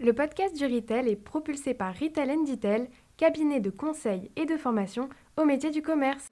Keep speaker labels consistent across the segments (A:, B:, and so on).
A: Le podcast du Retail est propulsé par Retail Detail, cabinet de conseil et de formation au métier du commerce.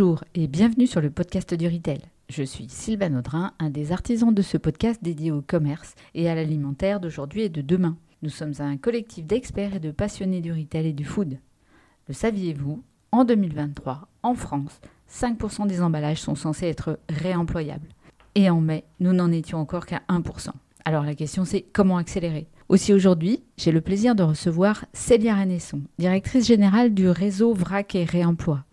B: Bonjour et bienvenue sur le podcast du Retail. Je suis Sylvain Audrin, un des artisans de ce podcast dédié au commerce et à l'alimentaire d'aujourd'hui et de demain. Nous sommes un collectif d'experts et de passionnés du retail et du food. Le saviez-vous En 2023, en France, 5% des emballages sont censés être réemployables. Et en mai, nous n'en étions encore qu'à 1%. Alors la question c'est comment accélérer? Aussi aujourd'hui, j'ai le plaisir de recevoir Célia Renesson, directrice générale du réseau VRAC et Réemploi.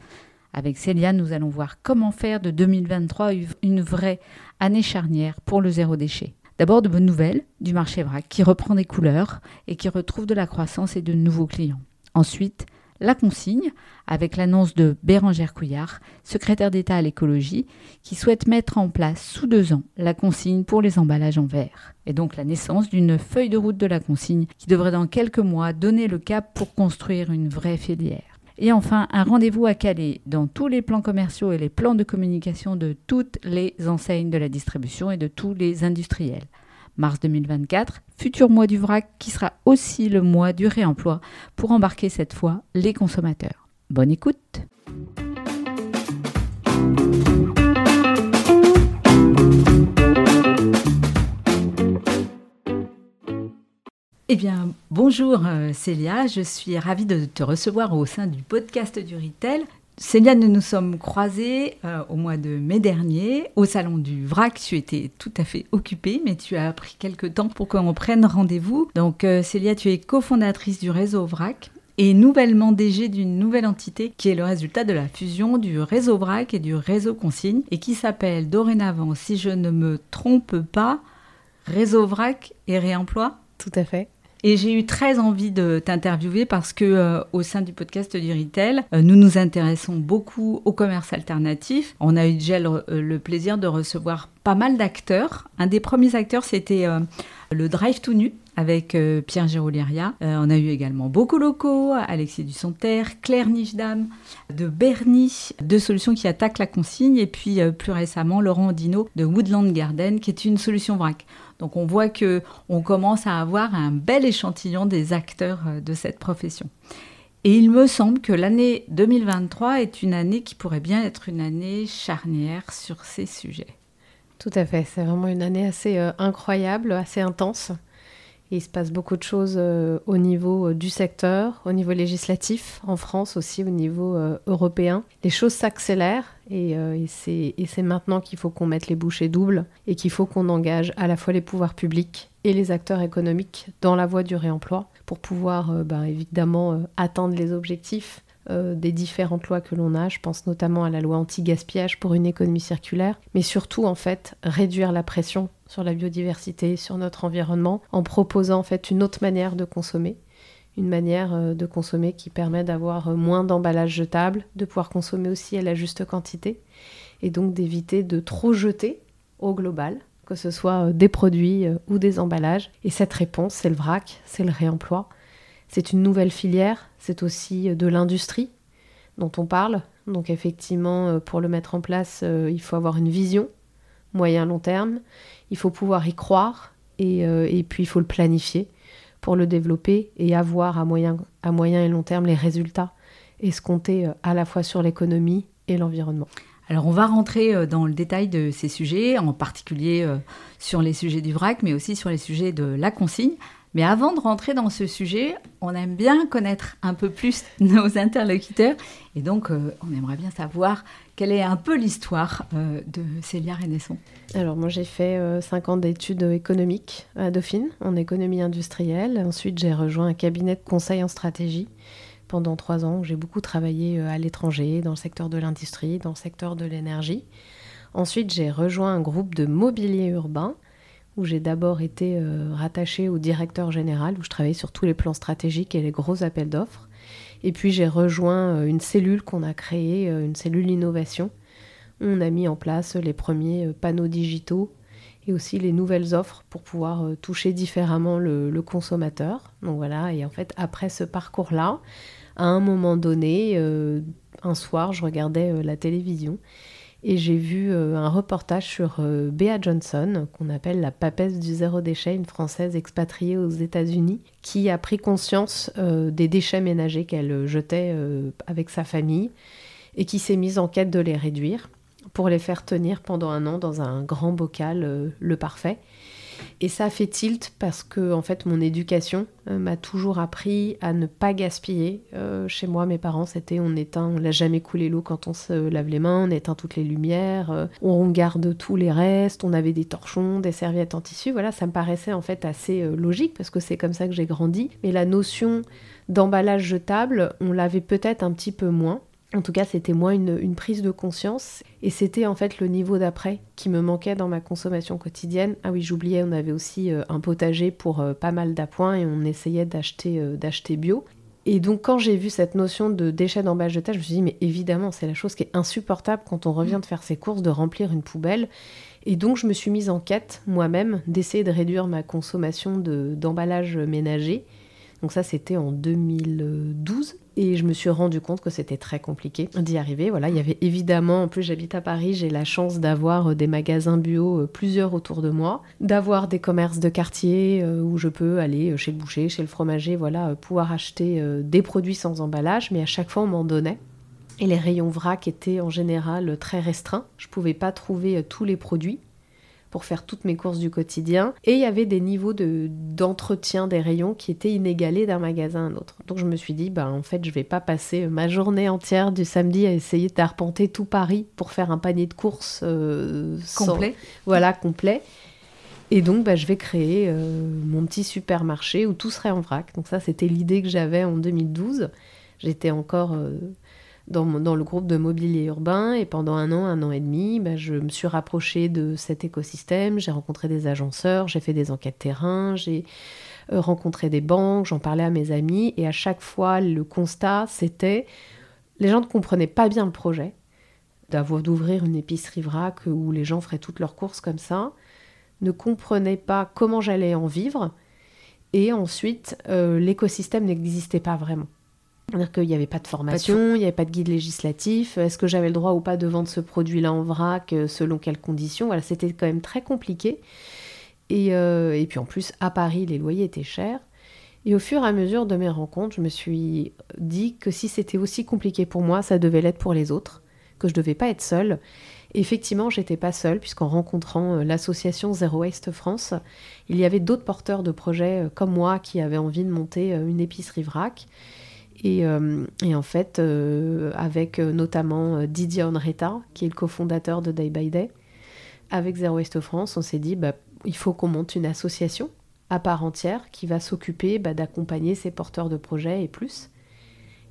B: Avec Célia, nous allons voir comment faire de 2023 une vraie année charnière pour le zéro déchet. D'abord de bonnes nouvelles du marché vrac qui reprend des couleurs et qui retrouve de la croissance et de nouveaux clients. Ensuite, la consigne avec l'annonce de Bérangère Couillard, secrétaire d'État à l'écologie, qui souhaite mettre en place sous deux ans la consigne pour les emballages en verre. Et donc la naissance d'une feuille de route de la consigne qui devrait dans quelques mois donner le cap pour construire une vraie filière. Et enfin, un rendez-vous à caler dans tous les plans commerciaux et les plans de communication de toutes les enseignes de la distribution et de tous les industriels. Mars 2024, futur mois du vrac qui sera aussi le mois du réemploi pour embarquer cette fois les consommateurs. Bonne écoute Eh bien, bonjour euh, Célia, je suis ravie de te recevoir au sein du podcast du Retail. Célia, nous nous sommes croisés euh, au mois de mai dernier au salon du VRAC. Tu étais tout à fait occupée, mais tu as pris quelques temps pour qu'on prenne rendez-vous. Donc, euh, Célia, tu es cofondatrice du réseau VRAC et nouvellement DG d'une nouvelle entité qui est le résultat de la fusion du réseau VRAC et du réseau Consigne et qui s'appelle dorénavant, si je ne me trompe pas, Réseau VRAC et Réemploi.
C: Tout à fait.
B: Et j'ai eu très envie de t'interviewer parce que euh, au sein du podcast du retail, euh, nous nous intéressons beaucoup au commerce alternatif. On a eu déjà le, euh, plaisir de recevoir pas mal d'acteurs. Un des premiers acteurs, c'était le Drive to Nu avec Pierre Géroliria. on a eu également beaucoup locaux, Alexis Dussonter, Claire Nichdam, de Bernie, deux solutions qui attaquent la consigne, et puis plus récemment Laurent Dino de Woodland Garden, qui est une solution vrac. Donc on voit que on commence à avoir un bel échantillon des acteurs euh, de cette profession. Et il me semble que l'année 2023 est une année qui pourrait bien être une année charnière sur ces sujets.
C: Tout à fait, c'est vraiment une année assez euh, incroyable, assez intense il se passe beaucoup de choses euh, au niveau euh, du secteur, au niveau législatif, en France aussi, au niveau euh, européen. Les choses s'accélèrent et, c'est maintenant qu'il faut qu'on mette les bouchées doubles et qu'il faut qu'on engage à la fois les pouvoirs publics et les acteurs économiques dans la voie du réemploi pour pouvoir ben, évidemment atteindre les objectifs des différentes lois que l'on a. Je pense notamment à la loi anti-gaspillage pour une économie circulaire, mais surtout en fait réduire la pression sur la biodiversité, sur notre environnement, en proposant en fait une autre manière de consommer, une manière euh, de consommer qui permet d'avoir euh, moins d'emballages jetables, de pouvoir consommer aussi à la juste quantité, et donc d'éviter de trop jeter au global, que ce soit euh, des produits ou des emballages. Et cette réponse, c'est le vrac, c'est le réemploi. C'est une nouvelle filière, c'est aussi de l'industrie dont on parle. Donc effectivement, pour le mettre en place, il faut avoir une vision moyen-long terme il faut pouvoir y croire euh, et, puis il faut le planifier pour le développer et avoir à moyen, à moyen et long terme les résultats escomptés euh, à la fois sur l'économie et l'environnement.
B: Alors on va rentrer euh, dans le détail de ces sujets, en particulier sur les sujets du vrac, mais aussi sur les sujets de la consigne. Mais avant de rentrer dans ce sujet, on aime bien connaître un peu plus nos interlocuteurs et donc on aimerait bien savoir quelle est un peu l'histoire euh, de Célia Renesson
C: Alors moi j'ai fait 5 euh, ans d'études économiques à Dauphine en économie industrielle. Ensuite j'ai rejoint un cabinet de conseil en stratégie pendant 3 ans. J'ai beaucoup travaillé euh, à l'étranger, dans le secteur de l'industrie, dans le secteur de l'énergie. Ensuite j'ai rejoint un groupe de mobilier urbain où j'ai d'abord été rattachée au directeur général, où je travaillais sur tous les plans stratégiques et les gros appels d'offres. Et puis j'ai rejoint euh, une cellule qu'on a créée, euh, une cellule innovation. On a mis en place les premiers euh, panneaux digitaux et aussi les nouvelles offres pour pouvoir euh, toucher différemment le, consommateur. Donc voilà, et en fait, après ce parcours-là, à un moment donné, euh, un soir, je regardais euh, la télévision et j'ai vu un reportage sur Bea Johnson, qu'on appelle la papesse du zéro déchet, une Française expatriée aux États-Unis, qui a pris conscience des déchets ménagers qu'elle jetait avec sa famille et qui s'est mise en quête de les réduire pour les faire tenir pendant un an dans un grand bocal, euh, le parfait. Et ça fait tilt parce que en fait mon éducation euh, m'a toujours appris à ne pas gaspiller. Euh, chez moi, mes parents, c'était on éteint, on l'a jamais coulé l'eau quand on se lave les mains, on éteint toutes les lumières, on garde tous les restes, on avait des torchons, des serviettes en tissu. Voilà, ça me paraissait en fait assez logique parce que c'est comme ça que j'ai grandi. Mais la notion d'emballage jetable, on l'avait peut-être un petit peu moins. En tout cas, c'était moins une, prise de conscience. Et c'était en fait le niveau d'après qui me manquait dans ma consommation quotidienne. Ah oui, j'oubliais, on avait aussi euh, un potager pour euh, pas mal d'appoints et on essayait d'acheter euh, d'acheter bio. Et donc quand j'ai vu cette notion de déchets d'emballage de je me suis dit, mais évidemment, c'est la chose qui est insupportable quand on revient de faire ses courses, de remplir une poubelle. Et donc je me suis mise en quête moi-même d'essayer de réduire ma consommation d'emballage ménager. Donc ça, c'était en 2012. Et je me suis rendu compte que c'était très compliqué d'y arriver. Voilà, il y avait évidemment, en plus j'habite à Paris, j'ai la chance d'avoir euh, des magasins bio euh, plusieurs autour de moi, d'avoir des commerces de quartier euh, où je peux aller chez le boucher, chez le fromager, voilà, pouvoir acheter des produits sans emballage, mais à chaque fois on m'en donnait. Et les rayons vrac étaient en général très restreints. Je pouvais pas trouver tous les produits pour faire toutes mes courses du quotidien. Et il y avait des niveaux de, d'entretien des rayons qui étaient inégalés d'un magasin à un autre. Donc je me suis dit, bah, en fait, je vais pas passer ma journée entière du samedi à essayer d'arpenter tout Paris pour faire un panier de courses
B: euh, complet.
C: Voilà, complet. Et donc, bah, je vais créer euh, mon petit supermarché où tout serait en vrac. Donc ça, c'était l'idée que j'avais en 2012. J'étais encore euh, dans, le groupe de mobilier urbain. Et pendant un an, un an et demi, bah, je me suis rapprochée de cet écosystème. J'ai rencontré des agenceurs, j'ai fait des enquêtes terrain, j'ai euh, rencontré des banques, j'en parlais à mes amis. Et à chaque fois, le constat, c'était les gens ne comprenaient pas bien le projet d'avoir d'ouvrir une épicerie vrac où les gens feraient toutes leurs courses comme ça, ne comprenaient pas comment j'allais en vivre. Et ensuite, euh, l'écosystème n'existait pas vraiment. C'est-à-dire qu'il n'y avait pas de formation, il n'y avait pas de guide législatif. Est-ce que j'avais le droit ou pas de vendre ce produit-là en vrac, euh, selon quelles conditions? Voilà, c'était quand même très compliqué. Et, euh, et, puis en plus, à Paris, les loyers étaient chers. Et au fur et à mesure de mes rencontres, je me suis dit que si c'était aussi compliqué pour moi, ça devait l'être pour les autres, que je ne devais pas être seule. Et effectivement, j'étais pas seule, puisqu'en rencontrant euh, l'association Zero Waste France, il y avait d'autres porteurs de projets comme moi qui avaient envie de monter une épicerie vrac. Euh, et, en fait, euh, avec euh, notamment Didier Onreta, qui est le cofondateur de Day by Day, avec Zero Waste France, on s'est dit, bah, il faut qu'on monte une association à part entière qui va s'occuper bah, d'accompagner ces porteurs de projets et plus.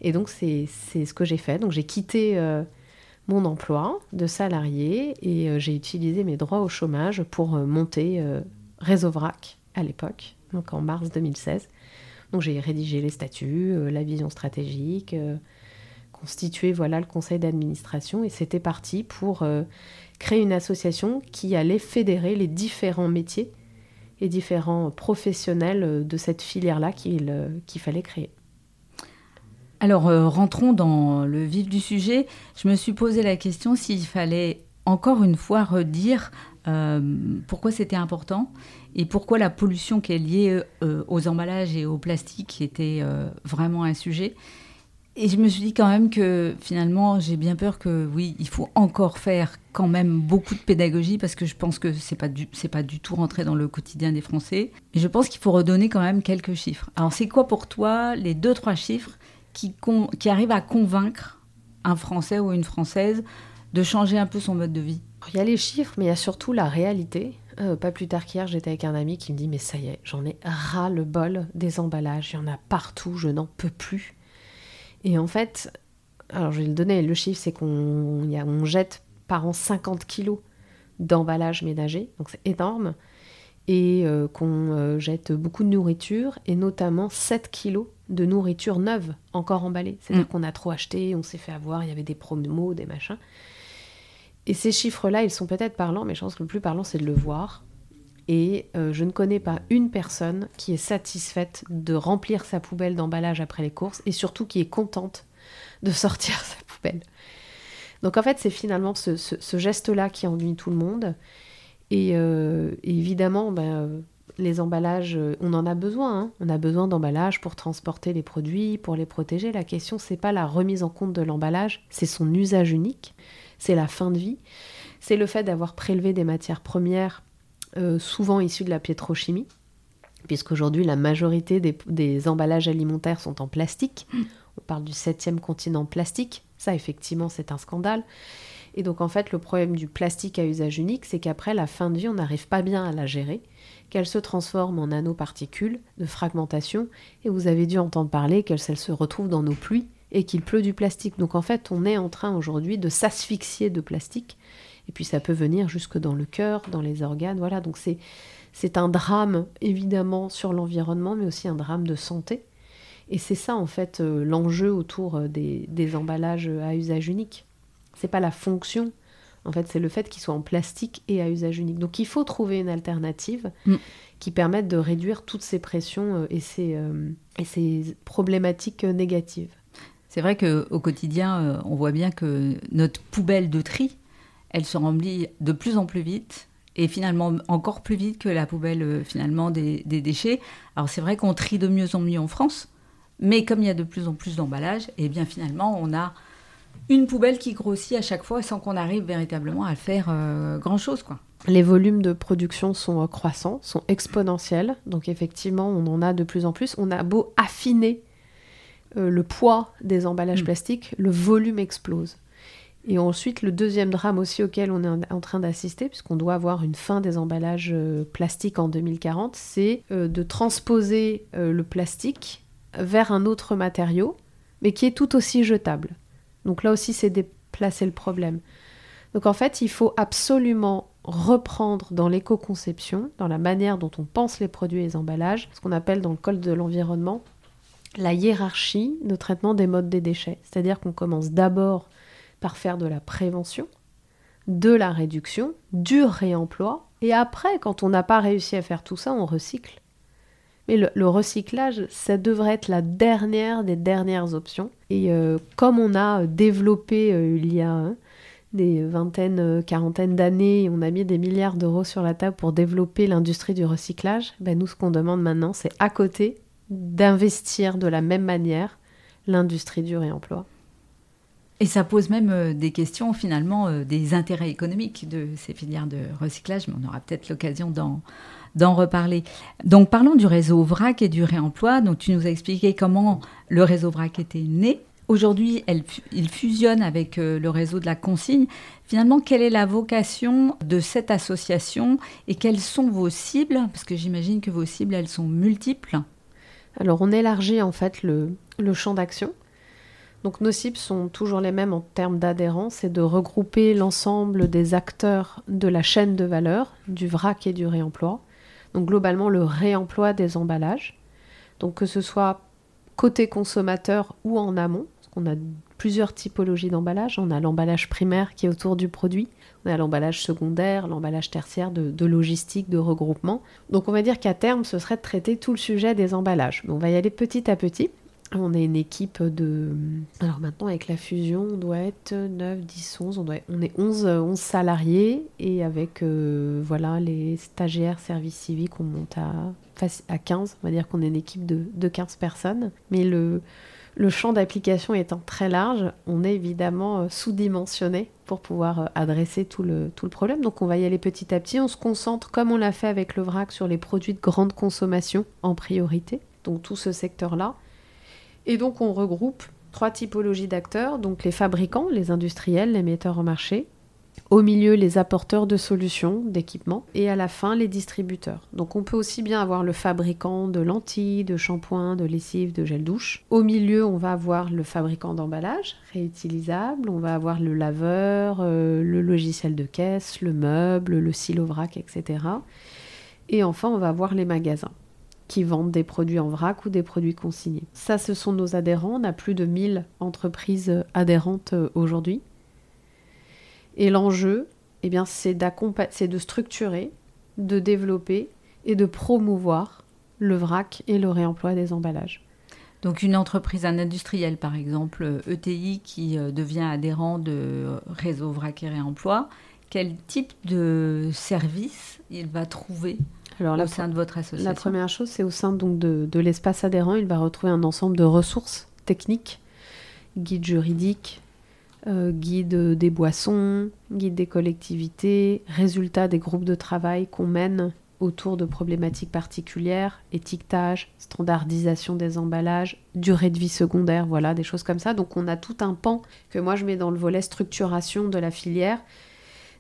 C: Et donc, c'est ce que j'ai fait. Donc, j'ai quitté mon emploi de salarié et j'ai utilisé mes droits au chômage pour monter Réseau Vrac à l'époque, donc en mars 2016. J'ai rédigé les statuts, euh, la vision stratégique, euh, constitué voilà le conseil d'administration et c'était parti pour euh, créer une association qui allait fédérer les différents métiers et différents professionnels de cette filière-là qu'il fallait créer.
B: Alors rentrons dans le vif du sujet. Je me suis posé la question s'il fallait encore une fois redire pourquoi c'était important et pourquoi la pollution qui est liée euh, aux emballages et au plastique était euh, vraiment un sujet. Et je me suis dit quand même que finalement, j'ai bien peur que oui, il faut encore faire quand même beaucoup de pédagogie parce que je pense que c'est pas pas du tout rentré dans le quotidien des Français. Et je pense qu'il faut redonner quand même quelques chiffres. Alors c'est quoi pour toi les deux trois chiffres qui qui arrivent à convaincre un Français ou une Française de changer un peu son mode de vie
C: Il y a les chiffres, mais il y a surtout la réalité. Euh, pas plus tard qu'hier, j'étais avec un ami qui me dit Mais ça y est, j'en ai ras le bol des emballages. Il y en a partout, je n'en peux plus. Et en fait, alors je vais le donner, le chiffre c'est qu'on on jette par an 50 kilos d'emballage ménager, donc c'est énorme. Et euh, qu'on euh, jette beaucoup de nourriture, et notamment 7 kilos de nourriture neuve, encore emballée. C'est-à-dire mm. qu'on a trop acheté, on s'est fait avoir, il y avait des promos, des machins. Et ces chiffres-là, ils sont peut-être parlants, mais je pense que le plus parlant, c'est de le voir. Et euh, je ne connais pas une personne qui est satisfaite de remplir sa poubelle d'emballage après les courses et surtout qui est contente de sortir sa poubelle. Donc en fait, c'est finalement ce, geste-là qui ennuie tout le monde. Et, euh, évidemment, ben, les emballages, on en a besoin. Hein. On a besoin d'emballages pour transporter les produits, pour les protéger. La question, c'est pas la remise en compte de l'emballage, c'est son usage unique, c'est la fin de vie, c'est le fait d'avoir prélevé des matières premières euh, souvent issus de la pétrochimie, puisqu'aujourd'hui la majorité des, emballages alimentaires sont en plastique. Mm. On parle du septième continent plastique. Ça, effectivement, c'est un scandale. Et donc, en fait, le problème du plastique à usage unique, c'est qu'après la fin de vie, on n'arrive pas bien à la gérer, qu'elle se transforme en nanoparticules de fragmentation. Et vous avez dû entendre parler qu'elle se retrouve dans nos pluies et qu'il pleut du plastique. Donc, en fait, on est en train aujourd'hui de s'asphyxier de plastique et puis ça peut venir jusque dans le cœur, dans les organes. Voilà, donc c'est, c'est un drame évidemment sur l'environnement, mais aussi un drame de santé. Et c'est ça en fait euh, l'enjeu autour euh, des, emballages à usage unique. C'est pas la fonction, en fait, c'est le fait qu'ils soient en plastique et à usage unique. Donc il faut trouver une alternative mm. qui permette de réduire toutes ces pressions euh, et ces, et ces problématiques négatives.
B: C'est vrai qu'au quotidien, on voit bien que notre poubelle de tri, elle se remplit de plus en plus vite et finalement encore plus vite que la poubelle euh, finalement des, déchets. Alors c'est vrai qu'on trie de mieux en mieux en France, mais comme il y a de plus en plus d'emballages, et eh bien finalement on a une poubelle qui grossit à chaque fois sans qu'on arrive véritablement à faire euh, grand chose quoi.
C: Les volumes de production sont euh, croissants, sont exponentiels, donc effectivement on en a de plus en plus. On a beau affiner le poids des emballages mm. plastiques, le volume explose. Et ensuite, le deuxième drame aussi auquel on est en train d'assister, puisqu'on doit avoir une fin des emballages euh, plastiques en 2040, c'est euh, de transposer euh, le plastique vers un autre matériau, mais qui est tout aussi jetable. Donc là aussi, c'est déplacer le problème. Donc en fait, il faut absolument reprendre dans l'éco-conception, dans la manière dont on pense les produits et les emballages, ce qu'on appelle dans le code de l'environnement la hiérarchie de traitement des modes des déchets. C'est-à-dire qu'on commence d'abord par faire de la prévention, de la réduction, du réemploi, et après, quand on n'a pas réussi à faire tout ça, on recycle. Mais le, recyclage, ça devrait être la dernière des dernières options. Et euh, comme on a développé euh, il y a hein, des vingtaines, euh, quarantaines d'années, on a mis des milliards d'euros sur la table pour développer l'industrie du recyclage, ben nous, ce qu'on demande maintenant, c'est à côté d'investir de la même manière l'industrie du réemploi.
B: Et ça pose même euh, des questions finalement euh, des intérêts économiques de ces filières de recyclage, mais on aura peut-être l'occasion d'en reparler. Donc parlons du réseau VRAC et du réemploi. Donc tu nous as expliqué comment le réseau VRAC était né. Aujourd'hui, il fusionne avec euh, le réseau de la consigne. Finalement, quelle est la vocation de cette association et quelles sont vos cibles? Parce que j'imagine que vos cibles, elles sont multiples.
C: Alors, on élargit en fait le, champ d'action. Donc nos cibles sont toujours les mêmes en termes d'adhérence, c'est de regrouper l'ensemble des acteurs de la chaîne de valeur, du vrac et du réemploi. Donc globalement le réemploi des emballages. Donc que ce soit côté consommateur ou en amont, parce qu'on a plusieurs typologies d'emballage. On a l'emballage primaire qui est autour du produit, on a l'emballage secondaire, l'emballage tertiaire de, logistique, de regroupement. Donc on va dire qu'à terme, ce serait de traiter tout le sujet des emballages. Mais on va y aller petit à petit. On est une équipe de. Alors maintenant, avec la fusion, on doit être 9, 10, 11. On, doit... on est 11, 11 salariés et avec euh, voilà, les stagiaires services civiques, on monte à, à 15. On va dire qu'on est une équipe de, de 15 personnes. Mais le, le champ d'application étant très large, on est évidemment euh, sous-dimensionné pour pouvoir euh, adresser tout le, tout le problème. Donc on va y aller petit à petit. On se concentre, comme on l'a fait avec le VRAC, sur les produits de grande consommation en priorité. Donc tout ce secteur-là. Et donc on regroupe trois typologies d'acteurs, donc les fabricants, les industriels, les metteurs en marché, au milieu les apporteurs de solutions, d'équipements, et à la fin les distributeurs. Donc on peut aussi bien avoir le fabricant de lentilles, de shampoings, de lessive, de gel douche. Au milieu, on va avoir le fabricant d'emballage réutilisable, on va avoir le laveur, euh, le logiciel de caisse, le meuble, le silo vrac, etc. Et enfin, on va avoir les magasins qui vendent des produits en vrac ou des produits consignés. Ça, ce sont nos adhérents. On a plus de 1000 entreprises adhérentes euh, aujourd'hui. Et l'enjeu, eh bien, c'est, de structurer de développer et de promouvoir le vrac et le réemploi des emballages.
B: Donc une entreprise, un industriel par exemple, ETI qui euh, devient adhérent de réseau vrac et réemploi, quel type de service il va trouver Alors, au sein de votre association?
C: La première chose, c'est au sein donc de, de l'espace adhérent, il va retrouver un ensemble de ressources techniques, guide juridique, euh, guide des boissons, guide des collectivités, résultats des groupes de travail qu'on mène autour de problématiques particulières, étiquetage, standardisation des emballages, durée de vie secondaire, voilà, des choses comme ça. Donc on a tout un pan que moi je mets dans le volet structuration de la filière,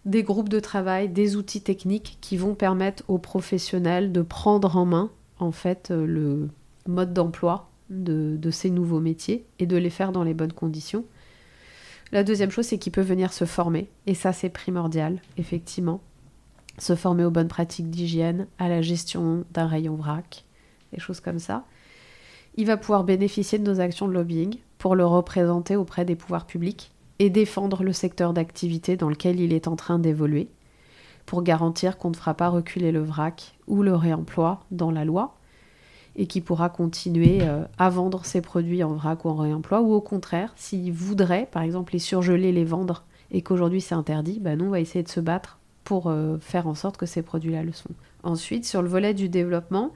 C: des groupes de travail, des outils techniques qui vont permettre aux professionnels de prendre en main en fait euh, le mode d'emploi de, de ces nouveaux métiers et de les faire dans les bonnes conditions. La deuxième chose, c'est qu'il peut venir se former. Et ça, c'est primordial, effectivement se former aux bonnes pratiques d'hygiène, à la gestion d'un rayon vrac, des choses comme ça. Il va pouvoir bénéficier de nos actions de lobbying pour le représenter auprès des pouvoirs publics et défendre le secteur d'activité dans lequel il est en train d'évoluer, pour garantir qu'on ne fera pas reculer le vrac ou le réemploi dans la loi, et qui pourra continuer euh, à vendre ses produits en vrac ou en réemploi, ou au contraire, s'il voudrait, par exemple, les surgeler, les vendre, et qu'aujourd'hui c'est interdit, ben nous on va essayer de se battre pour euh, faire en sorte que ces produits-là le sont. Ensuite, sur le volet du développement,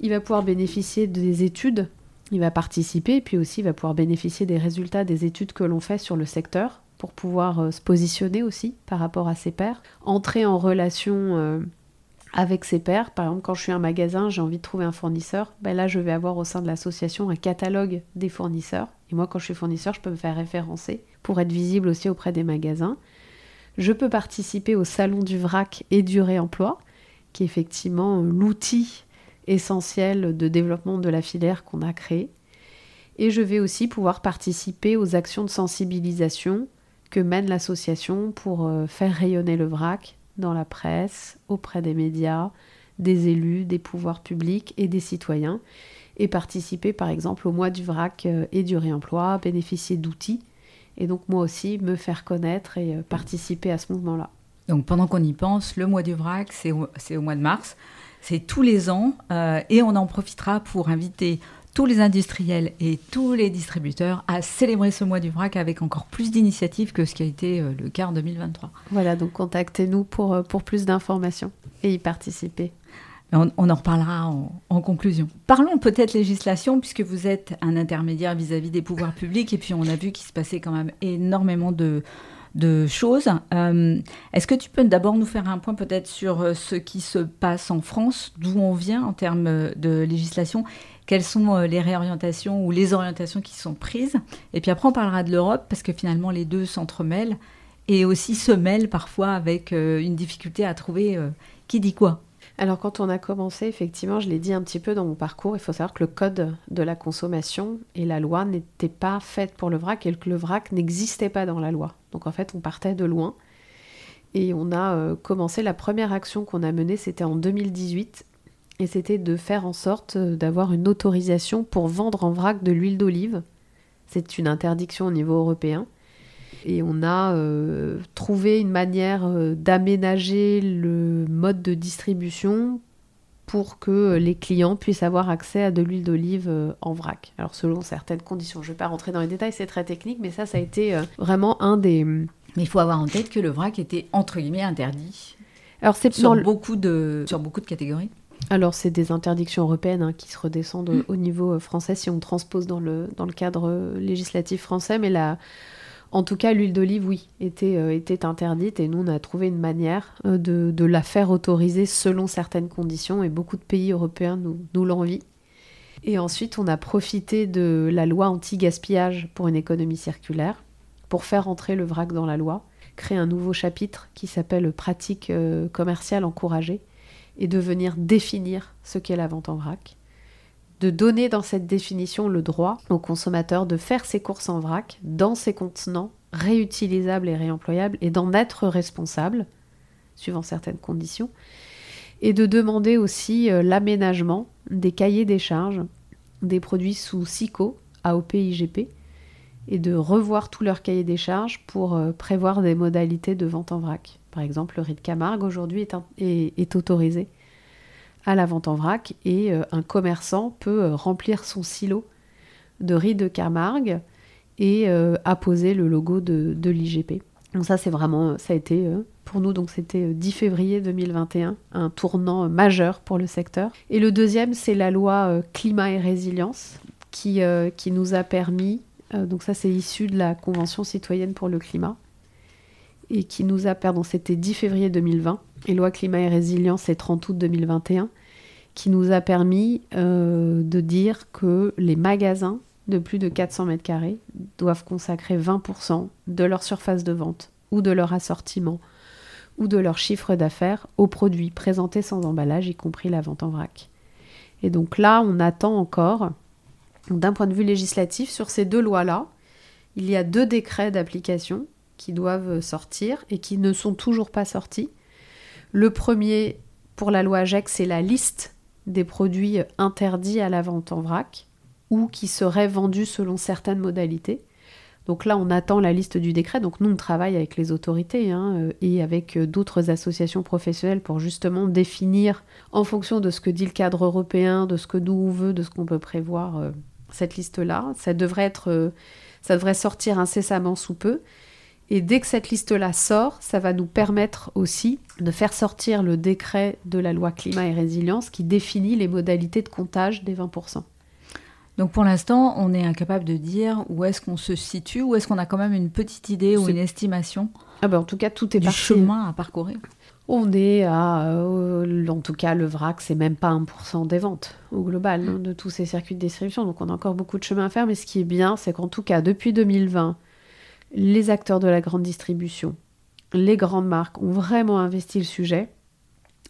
C: il va pouvoir bénéficier des études, il va participer, et puis aussi il va pouvoir bénéficier des résultats des études que l'on fait sur le secteur pour pouvoir euh, se positionner aussi par rapport à ses pairs, entrer en relation avec ses pairs. Par exemple, quand je suis un magasin, j'ai envie de trouver un fournisseur, ben là je vais avoir au sein de l'association un catalogue des fournisseurs. Et moi, quand je suis fournisseur, je peux me faire référencer pour être visible aussi auprès des magasins. Je peux participer au salon du vrac et du réemploi, qui est effectivement l'outil essentiel de développement de la filière qu'on a créé. Et je vais aussi pouvoir participer aux actions de sensibilisation que mène l'association pour euh, faire rayonner le vrac dans la presse, auprès des médias, des élus, des pouvoirs publics et des citoyens, et participer par exemple au mois du vrac euh, et du réemploi, bénéficier d'outils et donc moi aussi me faire connaître et euh, participer à ce mouvement-là.
B: Donc pendant qu'on y pense, le mois du vrac, c'est au, au, mois de mars, c'est tous les ans, euh, et on en profitera pour inviter tous les industriels et tous les distributeurs à célébrer ce mois du vrac avec encore plus d'initiatives que ce qui a été euh, le cas en 2023.
C: Voilà, donc contactez-nous pour, pour plus d'informations et y participer.
B: On, en reparlera en, conclusion. Parlons peut-être législation, puisque vous êtes un intermédiaire vis-à-vis des pouvoirs publics, et puis on a vu qu'il se passait quand même énormément de, choses. Euh, est-ce que tu peux d'abord nous faire un point peut-être sur euh, ce qui se passe en France, d'où on vient en termes de législation quelles sont euh, les réorientations ou les orientations qui sont prises. Et puis après, on parlera de l'Europe, parce que finalement, les deux s'entremêlent et aussi se mêlent parfois avec une difficulté à trouver qui dit quoi.
C: Alors quand on a commencé, effectivement, je l'ai dit un petit peu dans mon parcours, il faut savoir que le code de la consommation et la loi n'étaient pas faites pour le vrac et que le vrac n'existait pas dans la loi. Donc en fait, on partait de loin. Et on a euh, commencé, la première action qu'on a menée, c'était en 2018. Et c'était de faire en sorte euh, d'avoir une autorisation pour vendre en vrac de l'huile d'olive. C'est une interdiction au niveau européen et on a euh, trouvé une manière euh, d'aménager le mode de distribution pour que les clients puissent avoir accès à de l'huile d'olive en vrac. Alors selon certaines conditions. Je ne vais pas rentrer dans les détails, c'est très technique, mais ça, ça a été vraiment un des...
B: Mais il faut avoir en tête que le vrac était entre guillemets interdit. Alors c'est sur beaucoup de sur beaucoup de catégories.
C: Alors, c'est des interdictions européennes hein, qui se redescendent mm. au niveau français si on transpose dans le, dans le cadre législatif français, mais la, en tout cas, l'huile d'olive, oui, était, euh, était interdite et nous, on a trouvé une manière euh, de, la faire autoriser selon certaines conditions et beaucoup de pays européens nous, nous l'envient. Et ensuite, on a profité de la loi anti-gaspillage pour une économie circulaire pour faire entrer le vrac dans la loi, créer un nouveau chapitre qui s'appelle Pratique euh, commerciale encouragée et de venir définir ce qu'est la vente en vrac de donner dans cette définition le droit au consommateur de faire ses courses en vrac dans ses contenants réutilisables et réemployables et d'en être responsable, suivant certaines conditions, et de demander aussi euh, l'aménagement des cahiers des charges des produits sous SICO, AOP, IGP, et de revoir tous leurs cahiers des charges pour euh, prévoir des modalités de vente en vrac. Par exemple, le riz de Camargue aujourd'hui est, autorisé à la vente en vrac et euh, un commerçant peut euh, remplir son silo de riz de Camargue et apposer le logo de, l'IGP. Donc ça, c'est vraiment, ça a été pour nous, donc c'était 10 février 2021, un tournant majeur pour le secteur. Et le deuxième, c'est la loi climat et résilience qui, nous a permis euh, donc ça, c'est issu de la Convention citoyenne pour le climat et qui nous a, pardon, c'était 10 février 2020 et loi climat et résilience, c'est 30 août 2021, qui nous a permis euh, de dire que les magasins de plus de 400 mètres carrés doivent consacrer 20% de leur surface de vente ou de leur assortiment ou de leur chiffre d'affaires aux produits présentés sans emballage, y compris la vente en vrac. Et donc là, on attend encore d'un point de vue législatif, sur ces deux lois-là, il y a deux décrets d'application qui doivent sortir et qui ne sont toujours pas sortis. Le premier, pour la loi AGEC, c'est la liste des produits interdits à la vente en vrac ou qui seraient vendus selon certaines modalités. Donc là, on attend la liste du décret. Donc nous, on travaille avec les autorités hein, euh, et avec euh, d'autres associations professionnelles pour justement définir, en fonction de ce que dit le cadre européen, de ce que nous on veut, de ce qu'on peut prévoir, euh, cette liste-là. Ça devrait être, ça devrait sortir incessamment sous peu. Et dès que cette liste-là sort, ça va nous permettre aussi de faire sortir le décret de la loi climat et résilience qui définit les modalités de comptage des 20%.
B: Donc pour l'instant, on est incapable de dire où est-ce qu'on se situe, ou est-ce qu'on a quand même une petite idée ou une estimation
C: ah ben En tout cas, tout est
B: du chemin à parcourir.
C: On est à, euh, en tout cas, le vrac, c'est même pas 1% des ventes au global hein, de tous ces circuits de distribution. Donc on a encore beaucoup de chemin à faire. Mais ce qui est bien, c'est qu'en tout cas, depuis 2020, les acteurs de la grande distribution, les grandes marques ont vraiment investi le sujet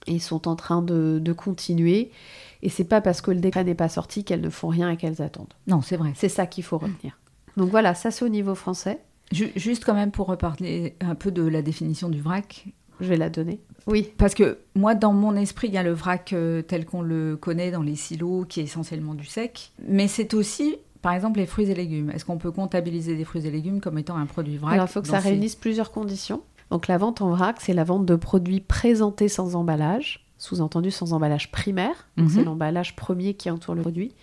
C: et sont en train de, continuer. Et c'est pas parce que le décret n'est pas sorti qu'elles ne font rien et qu'elles attendent.
B: Non, c'est vrai.
C: C'est ça qu'il faut retenir. Donc voilà, ça c'est au niveau français.
B: Juste quand même pour reparler un peu de la définition du vrac,
C: je vais la donner.
B: Oui. Parce que moi, dans mon esprit, il y a le vrac euh, tel qu'on le connaît dans les silos, qui est essentiellement du sec. Mais c'est aussi, par exemple, les fruits et légumes. Est-ce qu'on peut comptabiliser des fruits et légumes comme étant un produit vrac
C: Alors, il faut que ça réunisse plusieurs conditions. Donc, la vente en vrac, c'est la vente de produits présentés sans emballage, sous-entendu sans emballage primaire. Donc, c'est mhm. l'emballage premier qui entoure le produit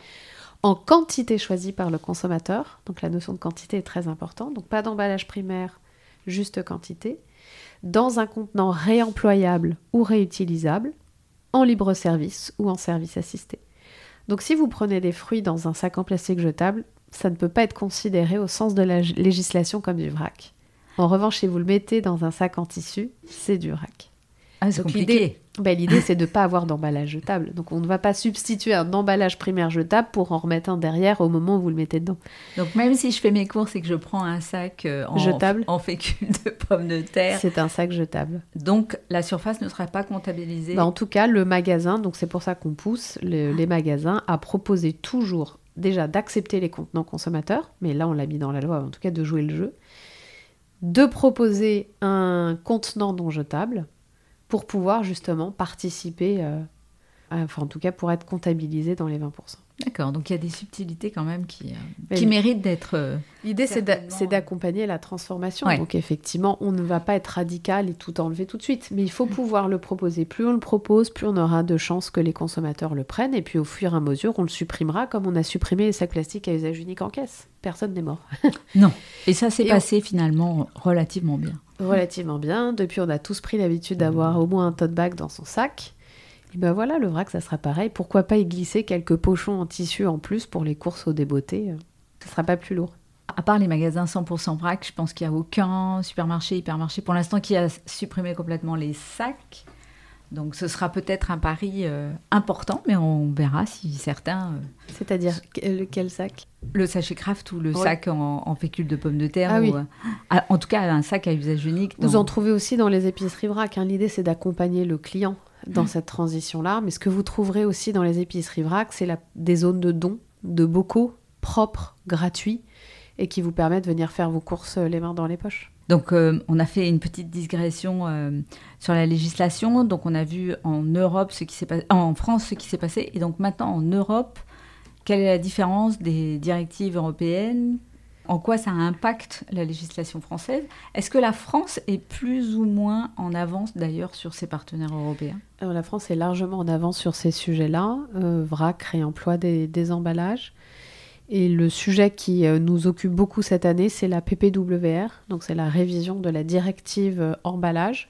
C: en quantité choisie par le consommateur. Donc la notion de quantité est très importante. Donc pas d'emballage primaire, juste quantité dans un contenant réemployable ou réutilisable, en libre service ou en service assisté. Donc si vous prenez des fruits dans un sac en plastique jetable, ça ne peut pas être considéré au sens de la législation comme du vrac. En revanche, si vous le mettez dans un sac en tissu, c'est du vrac.
B: Ah, c'est compliqué.
C: Ben, l'idée, c'est de ne pas avoir d'emballage jetable. Donc, on ne va pas substituer un emballage primaire jetable pour en remettre un derrière au moment où vous le mettez dedans.
B: Donc, même si je fais mes courses et que je prends un sac euh, en, jetable. en fécule de pommes de terre.
C: C'est un sac jetable.
B: Donc, la surface ne sera pas comptabilisée.
C: Ben, en tout cas, le magasin, donc c'est pour ça qu'on pousse les magasins à proposer toujours, déjà, d'accepter les contenants consommateurs. Mais là, on l'a mis dans la loi, en tout cas, de jouer le jeu. De proposer un contenant non jetable pour pouvoir justement participer, euh, enfin en tout cas pour être comptabilisé dans les 20%.
B: D'accord, donc il y a des subtilités quand même qui, euh, qui méritent d'être... Euh,
C: L'idée c'est d'accompagner la transformation, donc effectivement on ne va pas être radical et tout enlever tout de suite, mais il faut pouvoir le proposer. Plus on le propose, plus on aura de chances que les consommateurs le prennent, et puis au fur et à mesure on le supprimera comme on a supprimé les sacs plastiques à usage unique en caisse. Personne n'est mort.
B: non, et ça s'est passé finalement relativement bien
C: relativement bien. Depuis, on a tous pris l'habitude d'avoir au moins un tote bag dans son sac. Et ben voilà, le vrac, ça sera pareil. Pourquoi pas y glisser quelques pochons en tissu en plus pour les courses au débeauté Ce sera pas plus lourd.
B: À part les magasins 100% vrac, je pense qu'il n'y a aucun supermarché, hypermarché pour l'instant qui a supprimé complètement les sacs. Donc ce sera peut-être un pari euh, important, mais on verra si certains... Euh,
C: C'est-à-dire quel sac?
B: Le sachet craft ou le sac en, fécule de pommes de terre. Ah, oui. Euh, en tout cas, un sac à usage unique.
C: Vous en trouvez aussi dans les épiceries vrac. Hein. L'idée, c'est d'accompagner le client dans cette transition-là. Mais ce que vous trouverez aussi dans les épiceries vrac, c'est des zones de dons, de bocaux propres, gratuits, et qui vous permettent de venir faire vos courses les mains dans les poches.
B: Donc, euh, on a fait une petite digression euh, sur la législation. Donc, on a vu en Europe ce qui s'est passé, en France ce qui s'est passé. Et donc, maintenant, en Europe, quelle est la différence des directives européennes En quoi ça impacte la législation française Est-ce que la France est plus ou moins en avance d'ailleurs sur ses partenaires européens?
C: Alors, La France est largement en avance sur ces sujets-là. Euh, VRAC, réemploi des, des, emballages. Et le sujet qui euh, nous occupe beaucoup cette année, c'est la PPWR, donc c'est la révision de la directive euh, emballage,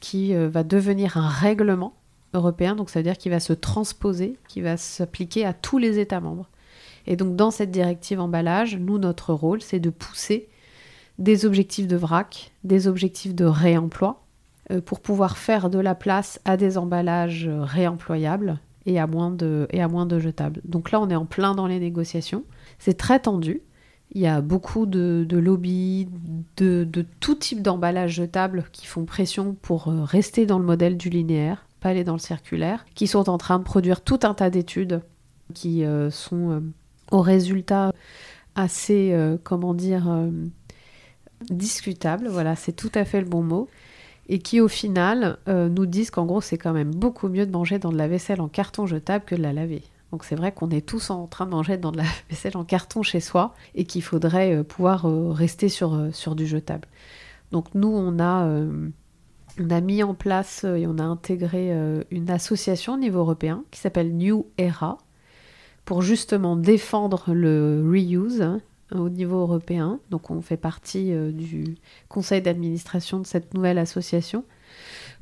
C: qui euh, va devenir un règlement européen, donc ça veut dire qu'il va se transposer, qui va s'appliquer à tous les États membres. Et donc dans cette directive emballage, nous, notre rôle, c'est de pousser des objectifs de vrac, des objectifs de réemploi, euh, pour pouvoir faire de la place à des emballages réemployables et à moins de, et à moins de jetables. Donc là, on est en plein dans les négociations. C'est très tendu. Il y a beaucoup de, de lobbies, de, de, tout type d'emballages jetables qui font pression pour euh, rester dans le modèle du linéaire, pas aller dans le circulaire, qui sont en train de produire tout un tas d'études qui euh, sont aux résultats assez, euh, comment dire, euh, discutables. Voilà, c'est tout à fait le bon mot. Et qui au final euh, nous disent qu'en gros c'est quand même beaucoup mieux de manger dans de la vaisselle en carton jetable que de la laver. Donc c'est vrai qu'on est tous en train de manger dans de la vaisselle en carton chez soi et qu'il faudrait euh, pouvoir rester sur, sur du jetable. Donc nous on a, on a mis en place et on a intégré une association au niveau européen qui s'appelle New Era pour justement défendre le reuse hein, au niveau européen. Donc on fait partie euh, du conseil d'administration de cette nouvelle association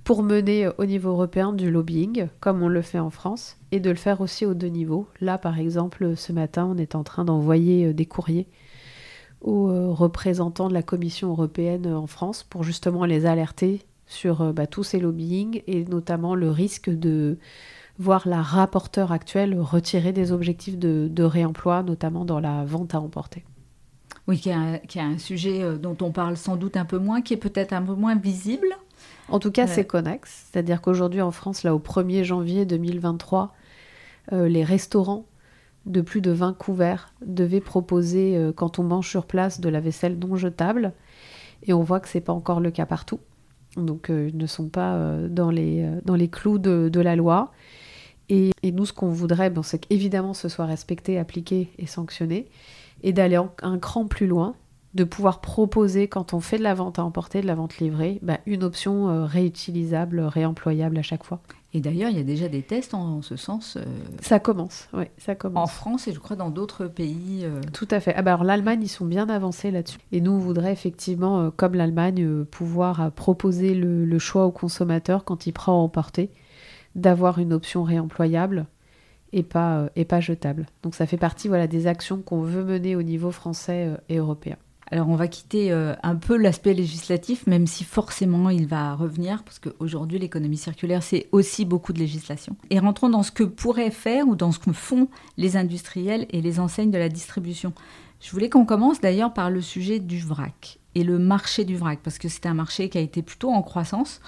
C: pour mener euh, au niveau européen du lobbying, comme on le fait en France, et de le faire aussi aux deux niveaux. Là, par exemple, ce matin, on est en train d'envoyer euh, des courriers aux représentants de la Commission européenne en France pour justement les alerter sur bah, tous ces lobbying et notamment le risque de voir la rapporteure actuelle retirer des objectifs de, de réemploi, notamment dans la vente à emporter.
B: Oui, qui est, un, qui est un sujet euh, dont on parle sans doute un peu moins, qui est peut-être un peu moins visible.
C: En tout cas,
B: Ouais.
C: c'est connexe. C'est-à-dire qu'aujourd'hui, en France, là, au 1er janvier 2023, euh, les restaurants de plus de 20 couverts devaient proposer, euh, quand on mange sur place, de la vaisselle non jetable. Et on voit que c'est pas encore le cas partout. Donc, euh, ils ne sont pas euh, dans, les, euh, dans les clous de, de la loi. Et, et nous, ce qu'on voudrait, bon, c'est qu'évidemment, ce soit respecté, appliqué et sanctionné. Et d'aller en- un cran plus loin, de pouvoir proposer, quand on fait de la vente à emporter, de la vente livrée, bah, une option euh, réutilisable, réemployable à chaque fois.
B: Et d'ailleurs, il y a déjà des tests en, en ce sens euh,
C: Ça commence, oui, ça
B: en
C: commence.
B: France et je crois dans d'autres pays. euh,
C: Tout à fait. Ah bah alors l'Allemagne, ils sont bien avancés là-dessus. Et nous, on voudrait effectivement, comme l'Allemagne, pouvoir proposer le, le choix au consommateur quand il prend à emporter, d'avoir une option réemployable et pas, euh, et pas jetable. Donc ça fait partie voilà, des actions qu'on veut mener au niveau français euh, et européen.
B: Alors on va quitter euh, un peu l'aspect législatif, même si forcément il va revenir, parce qu'aujourd'hui l'économie circulaire, c'est aussi beaucoup de législation. Et rentrons dans ce que pourraient faire ou dans ce que font les industriels et les enseignes de la distribution. Je voulais qu'on commence d'ailleurs par le sujet du vrac et le marché du vrac, parce que c'est un marché qui a été plutôt en croissance.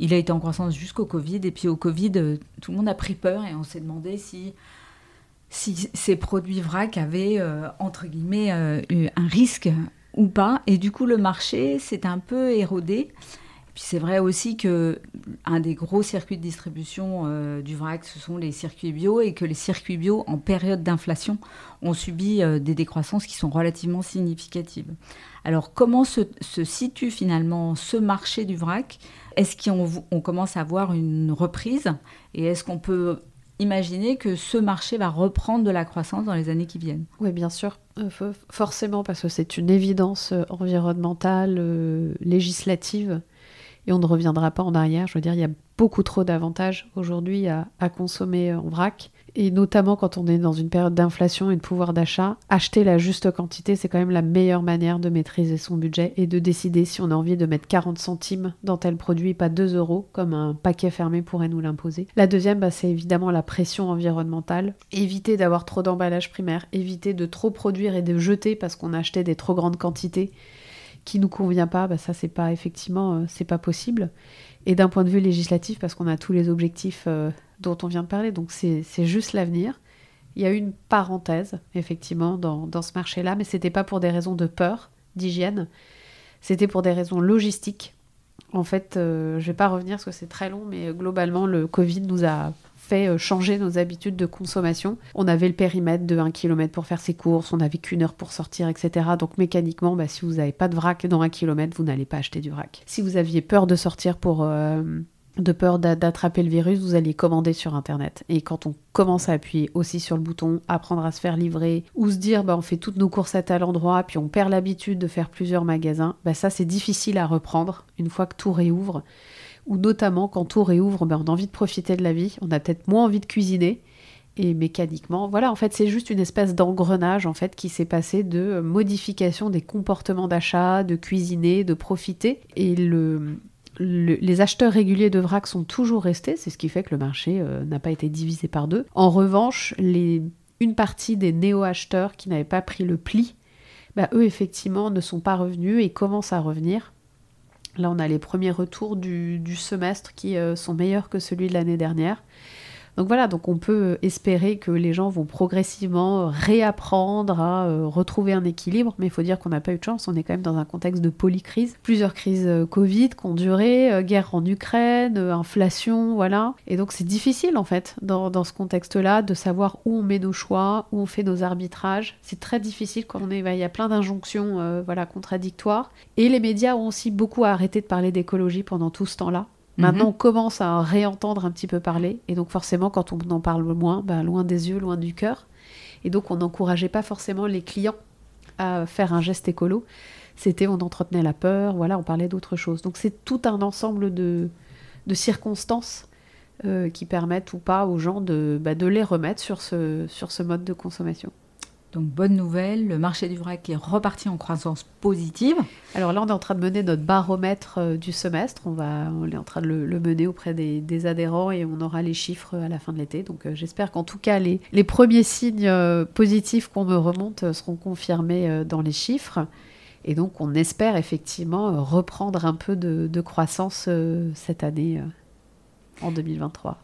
B: Il a été en croissance jusqu'au Covid, et puis au Covid, euh, tout le monde a pris peur et on s'est demandé si si ces produits vrac avaient, euh, entre guillemets, euh, eu un risque ou pas. Et du coup, le marché s'est un peu érodé. Puis c'est vrai aussi que un des gros circuits de distribution du vrac, ce sont les circuits bio, et que les circuits bio, en période d'inflation, ont subi des décroissances qui sont relativement significatives. Alors, comment se, se situe finalement ce marché du vrac? Est-ce qu'on on commence à voir une reprise Et est-ce qu'on peut imaginer que ce marché va reprendre de la croissance dans les années qui viennent?
C: Oui, bien sûr. Euh, fo- forcément, parce que c'est une évidence euh, environnementale, euh, législative, et on ne reviendra pas en arrière. Je veux dire, il y a beaucoup trop d'avantages aujourd'hui à, consommer en vrac, et notamment quand on est dans une période d'inflation et de pouvoir d'achat, acheter la juste quantité, c'est quand même la meilleure manière de maîtriser son budget et de décider si on a envie de mettre 40 centimes dans tel produit, pas 2 euros, comme un paquet fermé pourrait nous l'imposer. La deuxième, bah, c'est évidemment la pression environnementale. Éviter d'avoir trop d'emballage primaire, éviter de trop produire et de jeter parce qu'on a acheté des trop grandes quantités qui nous convient pas, bah, ça c'est pas effectivement euh, c'est pas possible. Et d'un point de vue législatif, parce qu'on a tous les objectifs euh, dont on vient de parler, donc c'est juste l'avenir. Il y a eu une parenthèse effectivement dans, ce marché-là, mais c'était pas pour des raisons de peur, d'hygiène, c'était pour des raisons logistiques En fait, je ne vais pas revenir parce que c'est très long, mais globalement, le Covid nous a euh, changer nos habitudes de consommation. On avait le périmètre de 1 km pour faire ses courses, on n'avait qu'une heure pour sortir, etc. Donc mécaniquement, bah, si vous n'avez pas de vrac dans 1 km, vous n'allez pas acheter du vrac. Si vous aviez peur de sortir pour... Euh, de peur d'attraper le virus, vous allez commander sur Internet. Et quand on commence à appuyer aussi sur le bouton, apprendre à se faire livrer, ou se dire bah, on fait toutes nos courses à tel endroit, puis on perd l'habitude de faire plusieurs magasins, bah, ça c'est difficile à reprendre une fois que tout réouvre notamment quand tout réouvre, ben, on a envie de profiter de la vie, on a peut-être moins envie de cuisiner, et mécaniquement, voilà, en fait, c'est juste une espèce d'engrenage en fait qui s'est passé de modification des comportements d'achat, de cuisiner, de profiter, et le, les acheteurs réguliers de vrac sont toujours restés, c'est ce qui fait que le marché euh, n'a pas été divisé par deux. En revanche, une partie des néo-acheteurs qui n'avaient pas pris le pli, bah, eux effectivement ne sont pas revenus et commencent à revenir. Là, on a les premiers retours du, semestre qui euh, sont meilleurs que celui de l'année dernière. Donc voilà, donc on peut espérer que les gens vont progressivement réapprendre à euh, retrouver un équilibre, mais il faut dire qu'on n'a pas eu de chance, on est quand même dans un contexte de polycrise. Plusieurs crises euh, Covid qui ont duré, euh, guerre en Ukraine, inflation, voilà. Et donc c'est difficile en fait, dans, ce contexte-là, de savoir où on met nos choix, où on fait nos arbitrages. C'est très difficile quand on est, il y a plein d'injonctions voilà, contradictoires. Et les médias ont aussi beaucoup arrêté de parler d'écologie pendant tout ce temps-là. Maintenant, mhm. on commence à réentendre un petit peu parler. Et donc, forcément, quand on en parle moins, bah, loin des yeux, loin du cœur. Et donc, on n'encourageait pas forcément les clients à faire un geste écolo. C'était, on entretenait la peur, voilà, on parlait d'autre chose. Donc, c'est tout un ensemble de, circonstances euh, qui permettent ou pas aux gens de, bah, de les remettre sur ce, sur ce mode de consommation.
B: Donc bonne nouvelle, le marché du vrac est reparti en croissance positive.
C: Alors là, on est en train de mener notre baromètre euh, du semestre. On, va, on est en train de le, mener auprès des, adhérents et on aura les chiffres à la fin de l'été. Donc euh, j'espère qu'en tout cas, les, premiers signes euh, positifs qu'on me remonte seront confirmés dans les chiffres. Et donc on espère effectivement reprendre un peu de croissance cette année en 2023.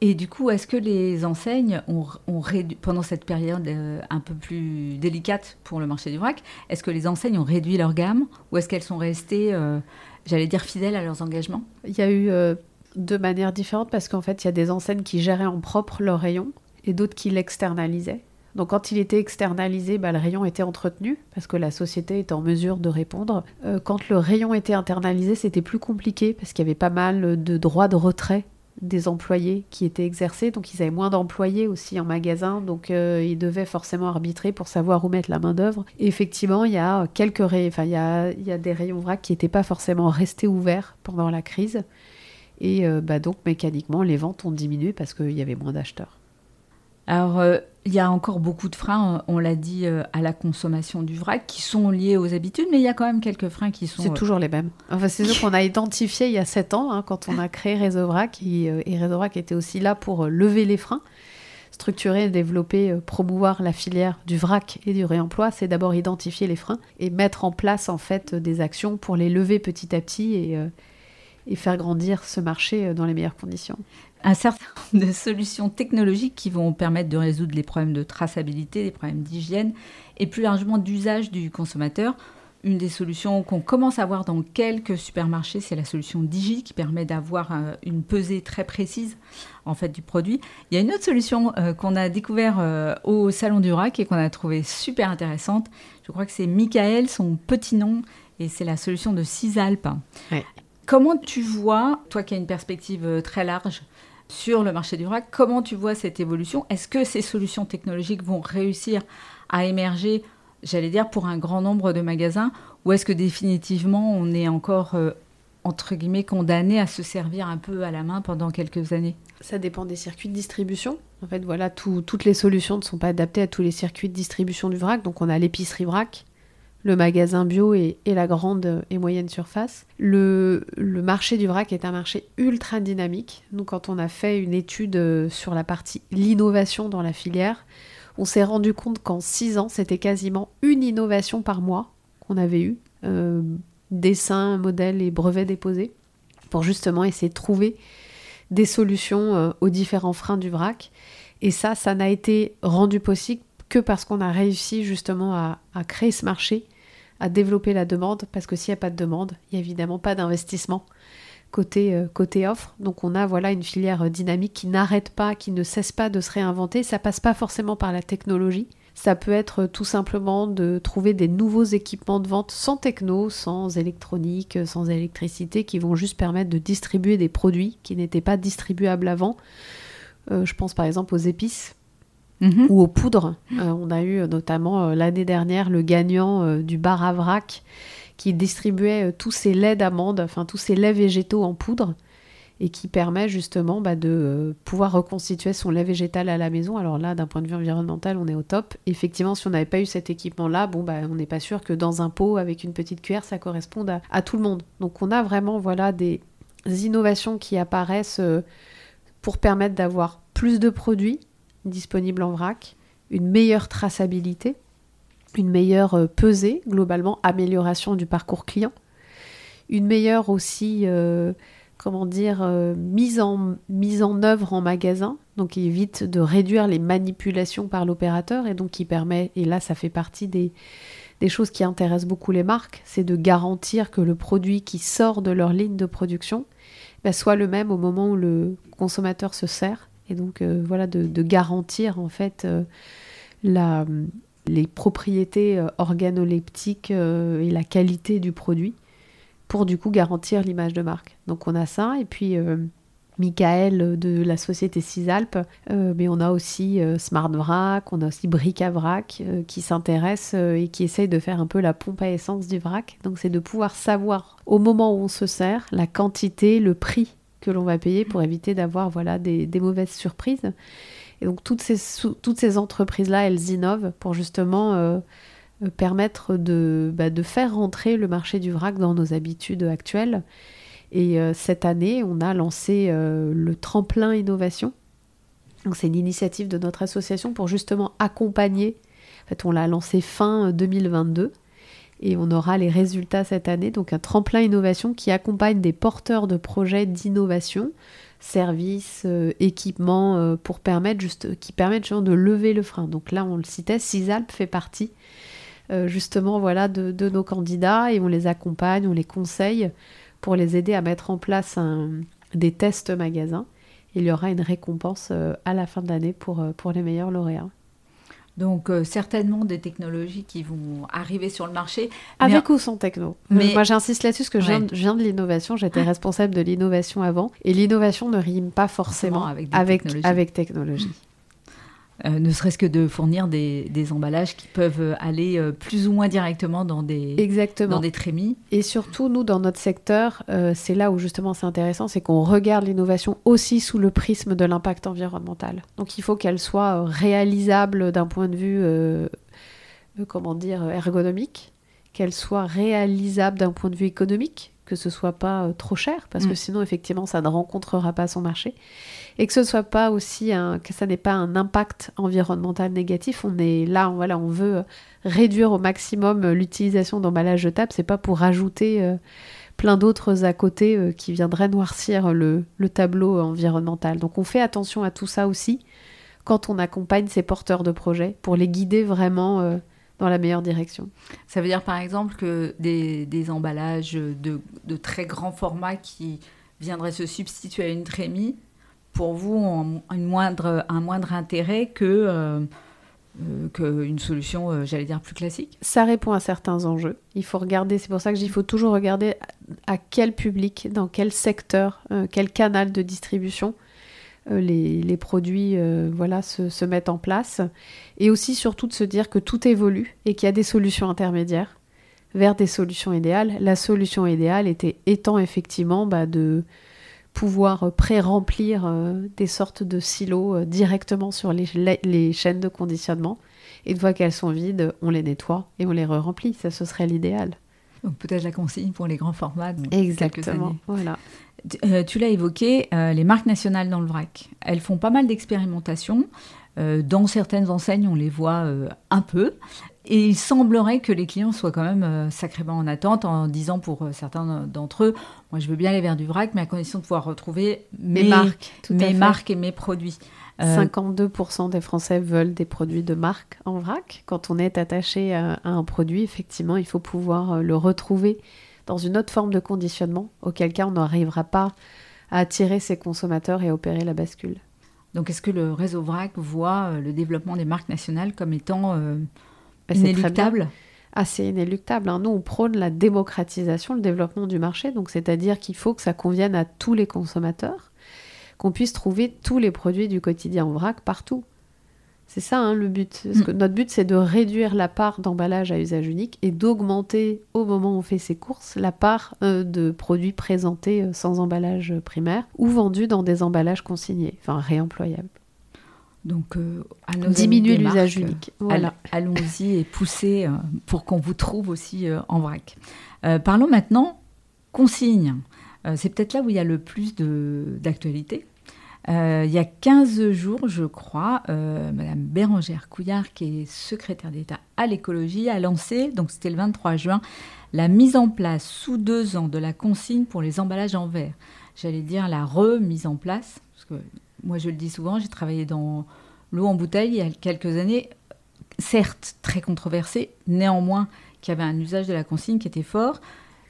B: Et du coup, est-ce que les enseignes ont, réduit, pendant cette période euh, un peu plus délicate pour le marché du vrac, est-ce que les enseignes ont réduit leur gamme ou est-ce qu'elles sont restées, euh, j'allais dire, fidèles à leurs engagements?
C: Il y a eu euh, deux manières différentes parce qu'en fait, il y a des enseignes qui géraient en propre leur rayon et d'autres qui l'externalisaient. Donc quand il était externalisé, bah, le rayon était entretenu parce que la société était en mesure de répondre. quand le rayon était internalisé, c'était plus compliqué parce qu'il y avait pas mal de droits de retrait des employés qui étaient exercés, donc ils avaient moins d'employés aussi en magasin, donc euh, ils devaient forcément arbitrer pour savoir où mettre la main d'œuvre. Effectivement, il y a quelques enfin il y a, il y a des rayons vrac qui n'étaient pas forcément restés ouverts pendant la crise, et euh, bah, donc mécaniquement les ventes ont diminué parce qu'il y avait moins d'acheteurs.
B: Alors, euh, il y a encore beaucoup de freins, on l'a dit, euh, à la consommation du vrac qui sont liés aux habitudes, mais il y a quand même quelques freins qui sont.
C: C'est euh, toujours les mêmes. Enfin, c'est ceux qu'on a identifiés il y a sept ans, hein, quand on a créé Réseau Vrac. Et, Réseau Vrac était aussi là pour lever les freins, structurer, développer, promouvoir la filière du vrac et du réemploi. C'est d'abord identifier les freins et mettre en place, en fait, des actions pour les lever petit à petit et et faire grandir ce marché dans les meilleures conditions
B: un certain nombre de solutions technologiques qui vont permettre de résoudre les problèmes de traçabilité, les problèmes d'hygiène et plus largement d'usage du consommateur. Une des solutions qu'on commence à voir dans quelques supermarchés, c'est la solution Digi qui permet d'avoir euh, une pesée très précise en fait du produit. Il y a une autre solution euh, qu'on a découvert euh, au salon du RAC et qu'on a trouvé super intéressante. Je crois que c'est Michael, son petit nom, et c'est la solution de Cisalp. Comment tu vois, toi qui as une perspective très large, sur le marché du vrac. Comment tu vois cette évolution? Est-ce que ces solutions technologiques vont réussir à émerger, j'allais dire, pour un grand nombre de magasins? Ou est-ce que définitivement on est encore, euh, entre guillemets, condamné à se servir un peu à la main pendant quelques années?
C: Ça dépend des circuits de distribution. En fait, voilà, toutes les solutions ne sont pas adaptées à tous les circuits de distribution du vrac. Donc on a l'épicerie vrac, le magasin bio et, la grande et moyenne surface. Le, marché du vrac est un marché ultra dynamique. Nous, quand on a fait une étude euh, sur la partie l'innovation dans la filière, on s'est rendu compte qu'en six ans, c'était quasiment une innovation par mois qu'on avait eu, euh, dessins, modèles et brevets déposés, pour justement essayer de trouver des solutions euh, aux différents freins du vrac. Et ça, ça n'a été rendu possible que parce qu'on a réussi justement à créer ce marché à développer la demande, parce que s'il n'y a pas de demande, il n'y a évidemment pas d'investissement côté, euh, côté offre. Donc on a voilà une filière dynamique qui n'arrête pas, qui ne cesse pas de se réinventer. Ça passe pas forcément par la technologie. Ça peut être tout simplement de trouver des nouveaux équipements de vente sans techno, sans électronique, sans électricité, qui vont juste permettre de distribuer des produits qui n'étaient pas distribuables avant. Euh, je pense par exemple aux épices mhm. ou aux poudres. Euh, on a eu notamment l'année dernière le gagnant du bar à vrac qui distribuait tous ces laits d'amandes, enfin tous ces laits végétaux en poudre et qui permet justement bah, de euh, pouvoir reconstituer son lait végétal à la maison. Alors là, d'un point de vue environnemental, on est au top. Effectivement, si on n'avait pas eu cet équipement-là, bah, on n'est pas sûr que dans un pot avec une petite cuillère, ça corresponde à, tout le monde. Donc on a vraiment voilà des innovations qui apparaissent euh, pour permettre d'avoir plus de produits disponibles en vrac, une meilleure traçabilité, une meilleure euh, pesée, globalement, amélioration du parcours client, une meilleure aussi comment dire, euh, mise, en, mise en œuvre en magasin, donc qui évite de réduire les manipulations par l'opérateur et donc qui permet, et là ça fait partie des, choses qui intéressent beaucoup les marques, c'est de garantir que le produit qui sort de leur ligne de production bah, soit le même au moment où le consommateur se sert, et donc euh, voilà, de, garantir en fait euh, les propriétés organoleptiques et la qualité du produit pour du coup garantir l'image de marque. Donc on a ça, et puis euh, Michael de la société Cisalp, euh, mais on a aussi euh, Smart on a aussi Bric à qui s'intéresse et qui essaye de faire un peu la pompe à essence du vrac. Donc c'est de pouvoir savoir au moment où on se sert la quantité, le prix que l'on va payer pour éviter d'avoir voilà des, mauvaises surprises. Et donc toutes ces, toutes ces entreprises-là, elles innovent pour justement euh, permettre de, bah, de, faire rentrer le marché du vrac dans nos habitudes actuelles. Et euh, cette année, on a lancé euh, le tremplin innovation. c'est une initiative de notre association pour justement accompagner. En fait, on l'a lancé fin 2022 et on aura les résultats cette année. Donc un tremplin innovation qui accompagne des porteurs de projets d'innovation, services, équipements pour permettre juste, qui permettent de lever le frein. Donc là, on le citait, Cisalp fait partie euh, justement voilà de, nos candidats et on les accompagne, on les conseille pour les aider à mettre en place des tests magasins. Il y aura une récompense euh, à la fin de l'année euh, pour les meilleurs lauréats.
B: Donc certainement des technologies qui vont arriver sur le marché.
C: Avec ou sans techno. Mais... Moi j'insiste là-dessus parce que je, viens, de l'innovation, j'étais responsable de l'innovation avant. Et l'innovation ne rime pas forcément avec, avec technologie.
B: Euh, ne serait-ce que de fournir des, emballages qui peuvent aller euh, plus ou moins directement dans des,
C: Exactement.
B: Dans des trémies.
C: Et surtout, nous, dans notre secteur, euh, c'est là où justement c'est intéressant, c'est qu'on regarde l'innovation aussi sous le prisme de l'impact environnemental. Donc il faut qu'elle soit réalisable d'un point de vue, comment dire, ergonomique, qu'elle soit réalisable d'un point de vue économique, que ce soit pas trop cher, parce que mm. sinon, effectivement, ça ne rencontrera pas son marché et que ce soit pas aussi un, que ça n'ait pas un impact environnemental négatif. On est là, on, voilà, on veut réduire au maximum l'utilisation d'emballages jetables. C'est pas pour rajouter euh, plein d'autres à côté euh, qui viendraient noircir le, le, tableau environnemental. Donc on fait attention à tout ça aussi quand on accompagne ces porteurs de projets pour les guider vraiment. Euh, dans la meilleure direction.
B: Ça veut dire par exemple que des, des emballages de, de, très grand format qui viendraient se substituer à une trémie pour vous une moindre, un moindre intérêt que, euh, euh, qu'une solution, euh, j'allais dire, plus classique?
C: Ça répond à certains enjeux. Il faut regarder, c'est pour ça que il faut toujours regarder à quel public, dans quel secteur, quel canal de distribution les, les, produits voilà, se, se, mettent en place. Et aussi surtout de se dire que tout évolue et qu'il y a des solutions intermédiaires vers des solutions idéales. La solution idéale était, étant effectivement bah, de pouvoir euh, pré-remplir euh, des sortes de silos euh, directement sur les, les, chaînes de conditionnement. Et une fois qu'elles sont vides, on les nettoie et on les re-remplit. Ça, ce serait l'idéal.
B: Donc peut-être la consigne pour les grands formats.
C: Exactement. Voilà.
B: Tu l'as évoqué, les marques nationales dans le vrac, elles font pas mal d'expérimentations. dans certaines enseignes, on les voit un peu. Et il semblerait que les clients soient quand même sacrément en attente en disant pour certains d'entre eux, moi je veux bien les verres du vrac, mais à condition de pouvoir retrouver mes, marques, mes marques et mes produits.
C: 52% des Français veulent des produits de marque en vrac. Quand on est attaché à, un produit, effectivement, il faut pouvoir le retrouver dans une autre forme de conditionnement, auquel cas on n'arrivera pas à attirer ses consommateurs et à opérer la bascule.
B: Donc est-ce que le réseau VRAC voit euh, le développement des marques nationales comme étant euh, bah, inéluctable?
C: Assez inéluctable. Hein. Nous, on prône la démocratisation, le développement du marché, donc c'est-à-dire qu'il faut que ça convienne à tous les consommateurs, qu'on puisse trouver tous les produits du quotidien en vrac partout. C'est ça hein, le but. Parce mm. que notre but, c'est de réduire la part d'emballage à usage unique et d'augmenter, au moment où on fait ses courses, la part euh, de produits présentés euh, sans emballage primaire ou vendus dans des emballages consignés, enfin réemployables.
B: Donc, euh,
C: à diminuer l'usage unique.
B: Voilà. Allons-y et poussez pour qu'on vous trouve aussi en vrac. parlons maintenant consigne. c'est peut-être là où il y a le plus d'actualité. Euh, il y a 15 jours, je crois, euh, Madame Bérangère Couillard, qui est secrétaire d'État à l'écologie, a lancé, donc c'était le 23 juin, la mise en place sous deux ans de la consigne pour les emballages en verre. J'allais dire la remise en place, parce que moi je le dis souvent, j'ai travaillé dans l'eau en bouteille il y a quelques années, certes très controversée, néanmoins qui avait un usage de la consigne qui était fort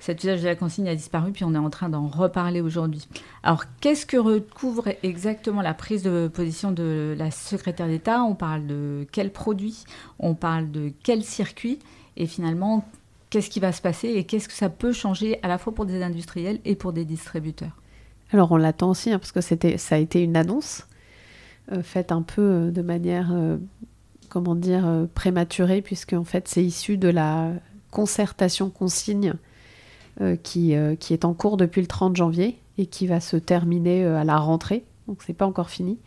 B: cet usage de la consigne a disparu, puis on est en train d'en reparler aujourd'hui. Alors, qu'est-ce que recouvre exactement la prise de position de la secrétaire d'État? On parle de quels produits On parle de quel circuit? Et finalement, qu'est-ce qui va se passer? Et qu'est-ce que ça peut changer à la fois pour des industriels et pour des distributeurs?
C: Alors, on l'attend aussi, hein, parce que ça a été une annonce euh, faite un peu euh, de manière, euh, comment dire, prématurée, puisque en fait, c'est issu de la concertation consigne qui, euh, qui, est en cours depuis le 30 janvier et qui va se terminer euh, à la rentrée. Donc c'est pas encore fini.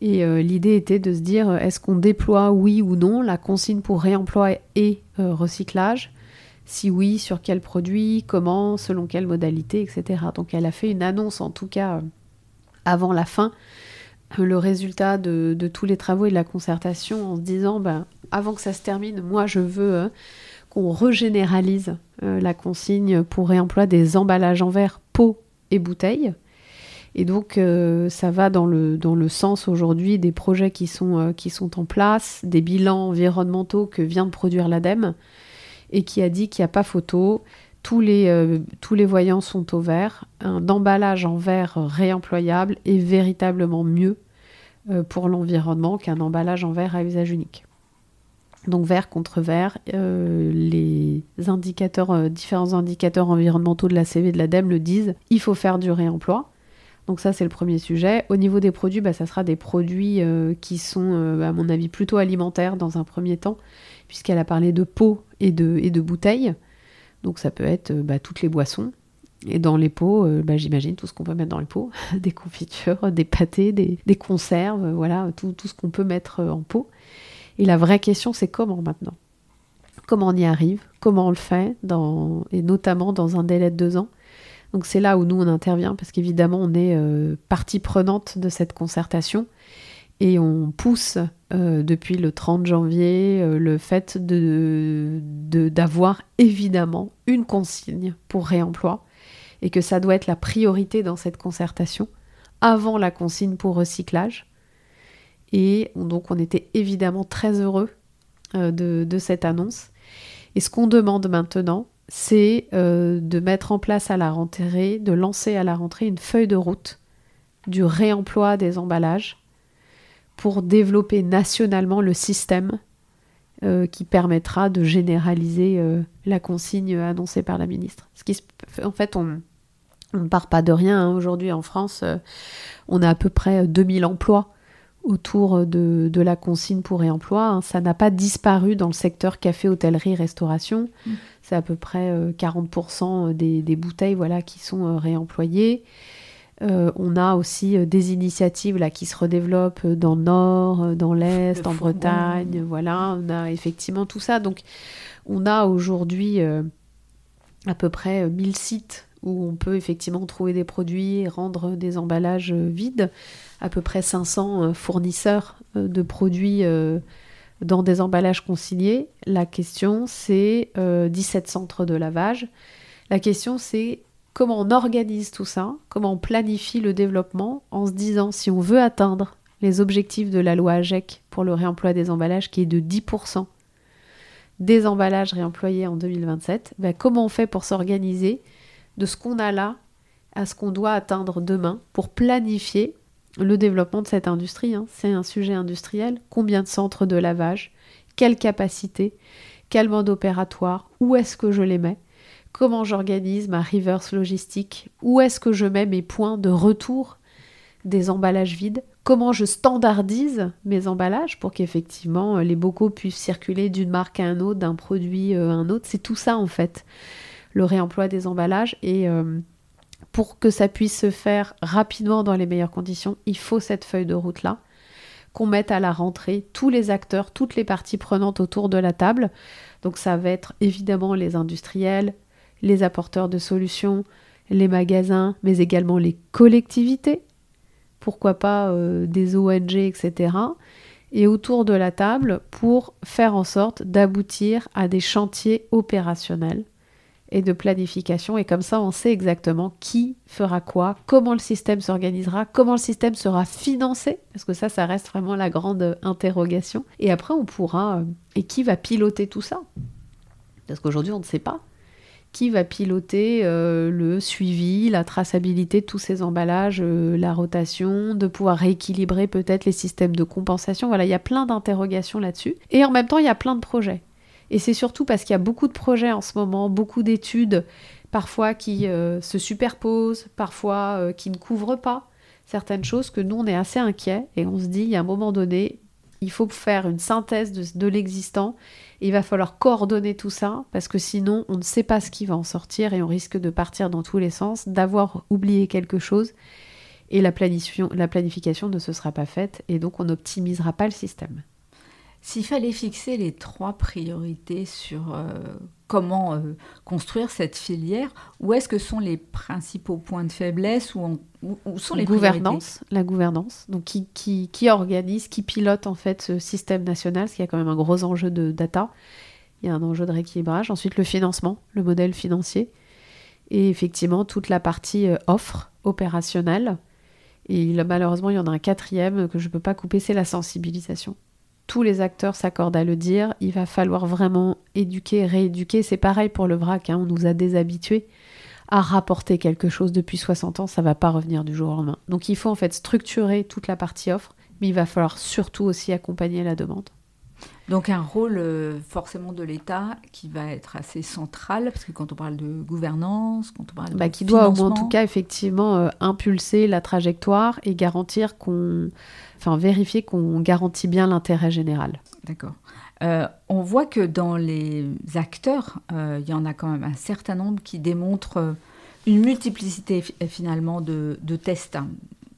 C: Et l'idée était de se dire est-ce qu'on déploie oui ou non la consigne pour réemploi et recyclage? Si oui, sur quel produit, comment, selon quelle modalité, etc. Donc elle a fait une annonce en tout cas avant la fin le résultat de, de, tous les travaux et de la concertation en se disant ben, avant que ça se termine, moi je veux qu'on régénéralise euh, la consigne pour réemploi des emballages en verre, pots et bouteilles. Et donc, euh, ça va dans le, sens aujourd'hui des projets qui sont, euh, qui sont en place, des bilans environnementaux que vient de produire l'ADEME et qui a dit qu'il n'y a pas photo. Tous les, tous les voyants sont au vert. Un emballage en verre réemployable est véritablement mieux pour l'environnement qu'un emballage en verre à usage unique donc vert contre vert, euh, les indicateurs, euh, différents indicateurs environnementaux de la CV de l'ADEME le disent, il faut faire du réemploi. Donc ça c'est le premier sujet. Au niveau des produits, bah, ça sera des produits euh, qui sont à mon avis plutôt alimentaires dans un premier temps, puisqu'elle a parlé de pots et de, et bouteilles. Donc ça peut être bah, toutes les boissons. Et dans les pots, bah, j'imagine tout ce qu'on peut mettre dans les pots, des confitures, des pâtés, des, conserves, voilà, tout ce qu'on peut mettre en pot. Et la vraie question, c'est comment maintenant? Comment on y arrive? Comment on le fait Et notamment dans un délai de deux ans? Donc c'est là où nous, on intervient, parce qu'évidemment, on est euh, partie prenante de cette concertation. Et on pousse euh, depuis le 30 janvier euh, le fait d'avoir évidemment une consigne pour réemploi et que ça doit être la priorité dans cette concertation avant la consigne pour recyclage et donc on était évidemment très heureux euh, de, cette annonce. Et ce qu'on demande maintenant, c'est euh, de mettre en place à la rentrée, de lancer à la rentrée une feuille de route du réemploi des emballages pour développer nationalement le système euh, qui permettra de généraliser la consigne annoncée par la ministre. En fait, on ne part pas de rien. Hein. Aujourd'hui, en France, on a à peu près 2000 emplois autour de, la consigne pour réemploi. Hein. Ça n'a pas disparu dans le secteur café, hôtellerie, restauration. Mm. C'est à peu près 40% euh, des, bouteilles voilà, qui sont euh, réemployées. Euh, on a aussi des initiatives là, qui se redéveloppent dans le nord, dans l'est, en Bretagne. Voilà, on a effectivement tout ça. Donc, on a aujourd'hui à peu près 1000 sites où on peut effectivement trouver des produits et rendre des emballages vides. À peu près 500 fournisseurs de produits dans des emballages consignés. La question, c'est 17 centres de lavage. La question, c'est comment on organise tout ça, comment on planifie le développement en se disant si on veut atteindre les objectifs de la loi AGEC pour le réemploi des emballages qui est de 10% des emballages réemployés en 2027, ben comment on fait pour s'organiser de ce qu'on a là à ce qu'on doit atteindre demain pour planifier le développement de cette industrie. Hein. C'est un sujet industriel. Combien de centres de lavage? Quelle capacité Quel mode opératoire? Où est-ce que je les mets? Comment j'organise ma reverse logistique? Où est-ce que je mets mes points de retour des emballages vides? Comment je standardise mes emballages pour qu'effectivement les bocaux puissent circuler d'une marque à un autre, d'un produit à un autre? C'est tout ça en fait, le réemploi des emballages. Et euh, pour que ça puisse se faire rapidement dans les meilleures conditions, il faut cette feuille de route-là qu'on mette à la rentrée tous les acteurs, toutes les parties prenantes autour de la table. Donc ça va être évidemment les industriels, les apporteurs de solutions, les magasins, mais également les collectivités, pourquoi pas euh, des ONG, etc. Et autour de la table pour faire en sorte d'aboutir à des chantiers opérationnels et de planification. Et comme ça, on sait exactement qui fera quoi, comment le système s'organisera, comment le système sera financé, parce que ça, ça reste vraiment la grande interrogation. Et après, on pourra... Euh, et qui va piloter tout ça? Parce qu'aujourd'hui, on ne sait pas qui va piloter euh, le suivi, la traçabilité de tous ces emballages, euh, la rotation, de pouvoir rééquilibrer peut-être les systèmes de compensation? Voilà, il y a plein d'interrogations là-dessus. Et en même temps, il y a plein de projets. Et c'est surtout parce qu'il y a beaucoup de projets en ce moment, beaucoup d'études, parfois qui euh, se superposent, parfois qui ne couvrent pas certaines choses que nous, on est assez inquiets. Et on se dit, a un moment donné, il faut faire une synthèse de l'existant. Il va falloir coordonner tout ça parce que sinon on ne sait pas ce qui va en sortir et on risque de partir dans tous les sens, d'avoir oublié quelque chose. Et la planification ne se sera pas faite et donc on n'optimisera pas le système.
B: S'il fallait fixer les trois priorités sur euh, comment euh, construire cette filière, où est-ce que sont les principaux points de faiblesse ou où, sont les
C: gouvernances, La gouvernance, donc qui, organise, qui pilote en fait ce système national, parce qu'il y a quand même un gros enjeu de data, il y a un enjeu de rééquilibrage. Ensuite, le financement, le modèle financier, et effectivement toute la partie euh, offre opérationnelle. Et malheureusement, il y en a un quatrième que je ne peux pas couper, c'est la sensibilisation tous les acteurs s'accordent à le dire, il va falloir vraiment éduquer, rééduquer. C'est pareil pour le vrac, hein. on nous a déshabitués à rapporter quelque chose depuis 60 ans, ça va pas revenir du jour au lendemain. Donc il faut en fait structurer toute la partie offre, mais il va falloir surtout aussi accompagner la demande.
B: Donc un rôle euh, forcément de l'État qui va être assez central, parce que quand on parle de gouvernance, quand on parle de...
C: Bah, qui doit en tout cas effectivement euh, impulser la trajectoire et garantir qu'on... Enfin vérifier qu'on garantit bien l'intérêt général.
B: D'accord. Euh, on voit que dans les acteurs, il y en a quand même un certain nombre qui démontrent une multiplicité finalement de, de tests.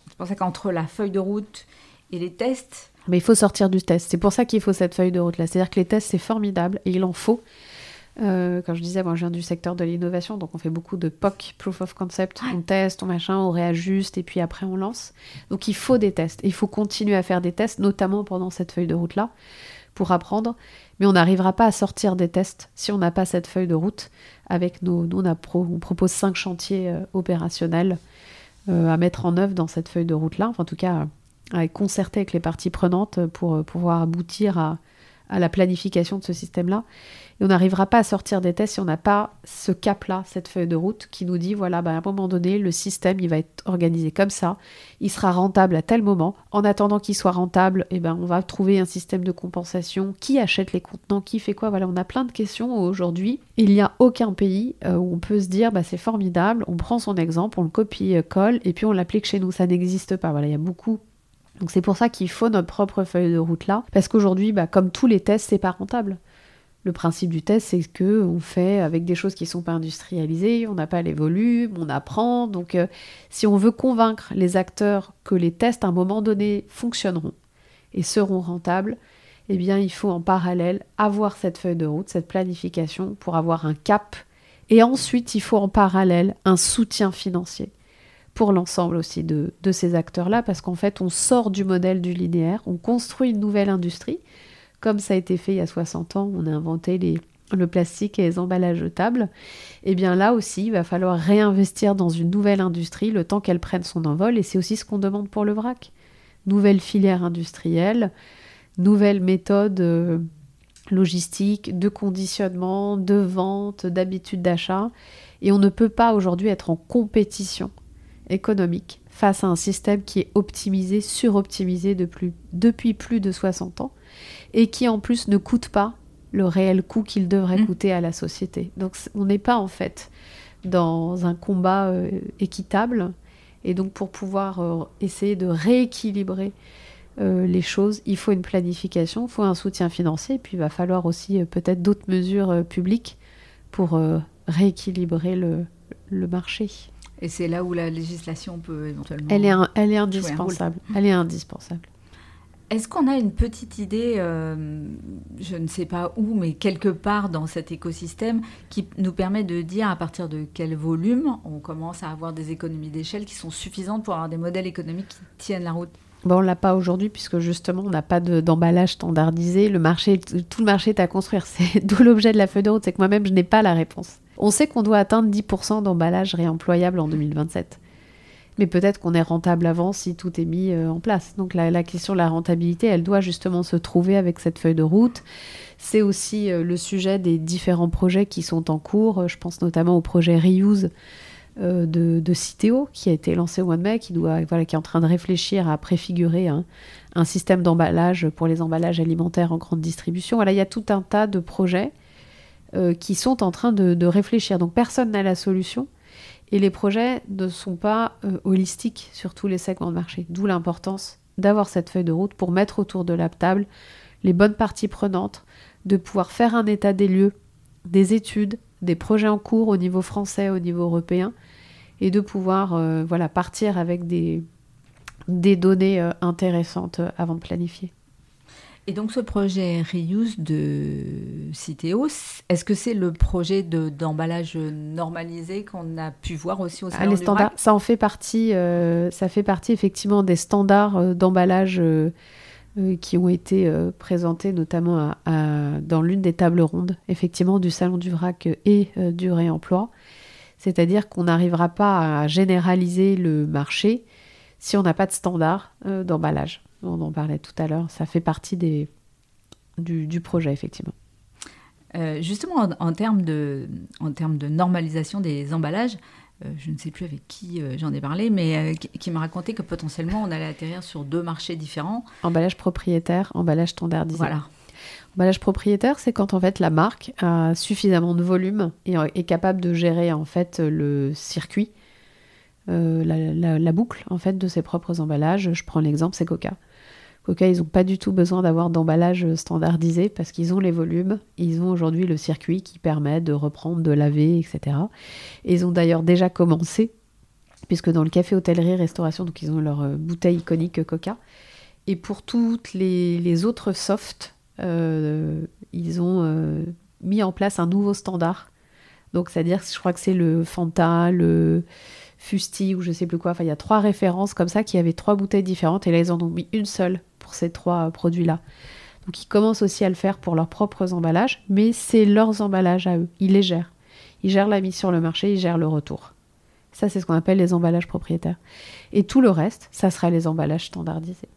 B: C'est pour ça qu'entre la feuille de route et les tests,
C: mais il faut sortir du test. C'est pour ça qu'il faut cette feuille de route-là. C'est-à-dire que les tests, c'est formidable et il en faut. Euh, comme je disais, moi je viens du secteur de l'innovation, donc on fait beaucoup de POC, Proof of Concept. On teste, on machin, on réajuste et puis après on lance. Donc il faut des tests. il faut continuer à faire des tests, notamment pendant cette feuille de route-là, pour apprendre. Mais on n'arrivera pas à sortir des tests si on n'a pas cette feuille de route. Avec nos, nous, on, propose cinq chantiers euh, opérationnels euh, à mettre en œuvre dans cette feuille de route-là. Enfin, en tout cas, à concerter avec les parties prenantes pour euh, pouvoir aboutir à, la planification de ce système-là. Et on n'arrivera pas à sortir des tests si on n'a pas ce cap-là, cette feuille de route qui nous dit, voilà, bah, à un moment donné, le système, il va être organisé comme ça, il sera rentable à tel moment. En attendant qu'il soit rentable, eh ben, on va trouver un système de compensation. Qui achète les contenants? Qui fait quoi? Voilà, on a plein de questions aujourd'hui. Il n'y a aucun pays euh, où on peut se dire, bah, c'est formidable, on prend son exemple, on le copie-colle et puis on l'applique chez nous. Ça n'existe pas. Voilà, il y a beaucoup donc c'est pour ça qu'il faut notre propre feuille de route là, parce qu'aujourd'hui, bah, comme tous les tests, c'est pas rentable. Le principe du test, c'est que on fait avec des choses qui sont pas industrialisées, on n'a pas les volumes, on apprend. Donc, euh, si on veut convaincre les acteurs que les tests à un moment donné fonctionneront et seront rentables, eh bien, il faut en parallèle avoir cette feuille de route, cette planification pour avoir un cap Et ensuite, il faut en parallèle un soutien financier pour l'ensemble aussi de, ces acteurs-là, parce qu'en fait, on sort du modèle du linéaire, on construit une nouvelle industrie, comme ça a été fait il y a 60 ans, on a inventé le plastique et les emballages jetables, et eh bien là aussi, il va falloir réinvestir dans une nouvelle industrie le temps qu'elle prenne son envol, et c'est aussi ce qu'on demande pour le vrac. Nouvelle filière industrielle, nouvelles méthodes euh, logistiques, de conditionnement, de vente, d'habitude d'achat, et on ne peut pas aujourd'hui être en compétition économique face à un système qui est optimisé, suroptimisé depuis plus de 60 ans, et qui en plus ne coûte pas le réel coût qu'il devrait mmh. coûter à la société. Donc on n'est pas en fait dans un combat euh, équitable. Et donc pour pouvoir euh, essayer de rééquilibrer euh, les choses, il faut une planification, il faut un soutien financier, et puis il va falloir aussi peut-être d'autres mesures publiques pour rééquilibrer le, le, marché.
B: Et c'est là où la législation peut éventuellement...
C: Elle est, elle est indispensable. Elle est indispensable.
B: Est-ce qu'on a une petite idée, euh, je ne sais pas où, mais quelque part dans cet écosystème, qui nous permet de dire à partir de quel volume on commence à avoir des économies d'échelle qui sont suffisantes pour avoir des modèles économiques qui tiennent la route?
C: Bon, on l'a pas aujourd'hui puisque justement on n'a pas d'emballage standardisé. Le marché, tout le marché est à construire. C'est d'où l'objet de la feuille de route, c'est que moi-même je n'ai pas la réponse. On sait qu'on doit atteindre 10% d'emballage réemployable en 2027 mais peut-être qu'on est rentable avant si tout est mis euh, en place. Donc la, question de la rentabilité, elle doit justement se trouver avec cette feuille de route. C'est aussi euh, le sujet des différents projets qui sont en cours. Je pense notamment au projet Reuse euh, de, de Citeo qui a été lancé au mois de mai, qui, est en train de réfléchir à préfigurer un, système d'emballage pour les emballages alimentaires en grande distribution. Il y a tout un tas de projets qui sont en train de, réfléchir. Donc personne n'a la solution. Et les projets ne sont pas euh, holistiques sur tous les segments de marché, d'où l'importance d'avoir cette feuille de route pour mettre autour de la table les bonnes parties prenantes, de pouvoir faire un état des lieux, des études, des projets en cours au niveau français, au niveau européen, et de pouvoir euh, voilà, partir avec des, données euh, intéressantes avant de planifier.
B: Et donc ce projet Reuse de Citeo, est-ce que c'est le projet d'emballage normalisé qu'on a pu voir aussi au ah, salon
C: les standards, Ça en fait partie, euh, ça fait partie effectivement des standards euh, d'emballage euh, qui ont été présentés notamment dans l'une des tables rondes, effectivement, du salon du vrac et du réemploi. C'est-à-dire qu'on n'arrivera pas à généraliser le marché si on n'a pas de standard d'emballage on en parlait tout à l'heure, ça fait partie des, du, projet, effectivement.
B: Euh, justement, en, termes de, en termes de normalisation des emballages, euh, je ne sais plus avec qui euh, j'en ai parlé, mais qui, m'a raconté que potentiellement on allait atterrir sur deux marchés différents.
C: Emballage propriétaire, emballage standardisé.
B: Voilà.
C: Emballage propriétaire, c'est quand en fait la marque a suffisamment de volume et est capable de gérer en fait le circuit, la, la, boucle en fait de ses propres emballages. Je prends l'exemple, c'est Coca. Coca, ils n'ont pas du tout besoin d'avoir d'emballage standardisé parce qu'ils ont les volumes, ils ont aujourd'hui le circuit qui permet de reprendre, de laver, etc. Et ils ont d'ailleurs déjà commencé, puisque dans le café, hôtellerie, restauration, donc ils ont leur euh, bouteille iconique Coca. Et pour toutes les, autres softs, euh, ils ont euh, mis en place un nouveau standard. Donc, c'est-à-dire, je crois que c'est le Fanta, le Fusti ou je sais plus quoi. Enfin, il y a trois références comme ça qui avaient trois bouteilles différentes et là, ils en ont mis une seule ces trois produits-là. Donc ils commencent aussi à le faire pour leurs propres emballages, mais c'est leurs emballages à eux. Ils les gèrent. Ils gèrent la mise sur le marché, ils gèrent le retour. Ça, c'est ce qu'on appelle les emballages propriétaires. Et tout le reste, ça sera les emballages standardisés.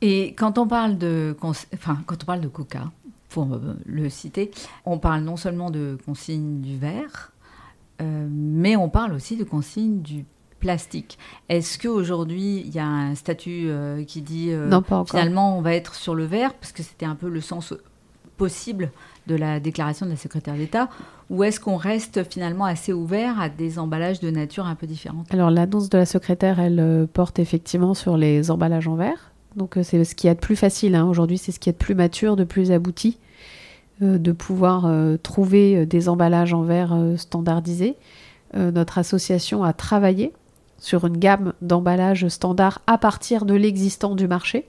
B: Et quand on parle de, enfin, quand on parle de Coca, pour euh, le citer, on parle non seulement de consigne du verre, euh, mais on parle aussi de consigne du plastique. Est-ce qu'aujourd'hui, il y a un statut euh, qui dit euh,
C: non, pas
B: finalement on va être sur le vert, parce que c'était un peu le sens possible de la déclaration de la secrétaire d'État, ou est-ce qu'on reste finalement assez ouvert à des emballages de nature un peu différente
C: Alors l'annonce de la secrétaire, elle euh, porte effectivement sur les emballages en verre. Donc c'est ce qui est de plus facile hein. aujourd'hui, c'est ce qui est de plus mature, de plus abouti, de pouvoir trouver des emballages en verre standardisés. notre association a travaillé sur une gamme d'emballages standards à partir de l'existant du marché.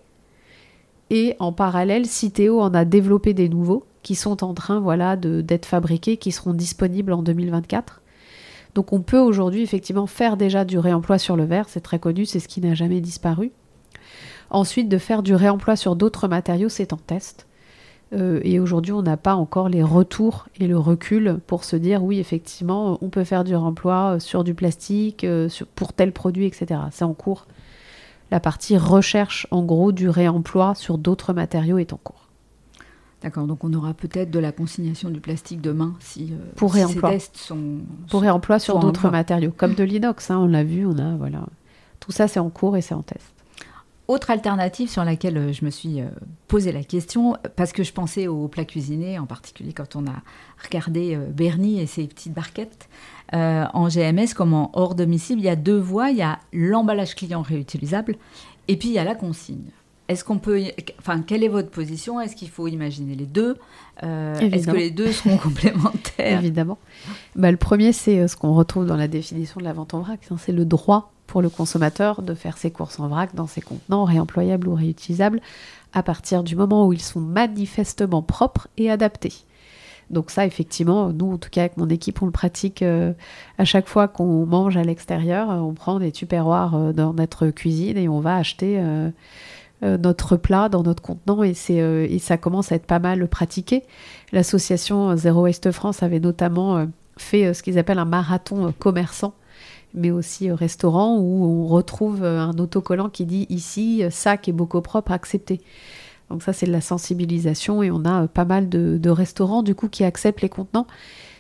C: Et en parallèle, Citeo en a développé des nouveaux qui sont en train voilà, d'être fabriqués, qui seront disponibles en 2024. Donc on peut aujourd'hui effectivement faire déjà du réemploi sur le verre, c'est très connu, c'est ce qui n'a jamais disparu. Ensuite, de faire du réemploi sur d'autres matériaux, c'est en test. Euh, et aujourd'hui, on n'a pas encore les retours et le recul pour se dire oui, effectivement, on peut faire du réemploi sur du plastique, euh, pour tel produit, etc. C'est en cours. La partie recherche, en gros, du réemploi sur d'autres matériaux est en cours.
B: D'accord, donc on aura peut-être de la consignation du plastique demain si, euh,
C: pour réemploi. ces tests sont, pour réemploi sur d'autres matériaux, comme de l'inox, hein, on l'a vu, on a voilà, tout ça c'est en cours et c'est en test.
B: Autre alternative sur laquelle euh, je me suis euh, posé la question, parce que je pensais aux plats cuisinés, en particulier quand on a regardé Bernie et ses petites barquettes. en GMS, comme en hors domicile, il y a deux voies. Il y a l'emballage client réutilisable et puis il y a la consigne. Est-ce qu'on peut, enfin, quelle est votre position? Est-ce qu'il faut imaginer les deux? Euh, Est-ce que les deux seront complémentaires?
C: Évidemment. Bah, le premier, c'est euh, ce qu'on retrouve dans la définition de la vente en vrac. Hein, c'est le droit pour le consommateur de faire ses courses en vrac dans ses contenants réemployables ou réutilisables à partir du moment où ils sont manifestement propres et adaptés. Donc ça, effectivement, nous, en tout cas avec mon équipe, on le pratique euh, à chaque fois qu'on mange à l'extérieur. On prend des tupperwares dans notre cuisine et on va acheter euh, notre plat dans notre contenant et, euh, et ça commence à être pas mal pratiqué. L'association Zero Waste France avait notamment euh, fait ce qu'ils appellent un marathon commerçant mais aussi restaurant où on retrouve un autocollant qui dit ici sac et bocaux propres acceptés. Donc ça c'est de la sensibilisation et on a pas mal de, restaurants du coup qui acceptent les contenants,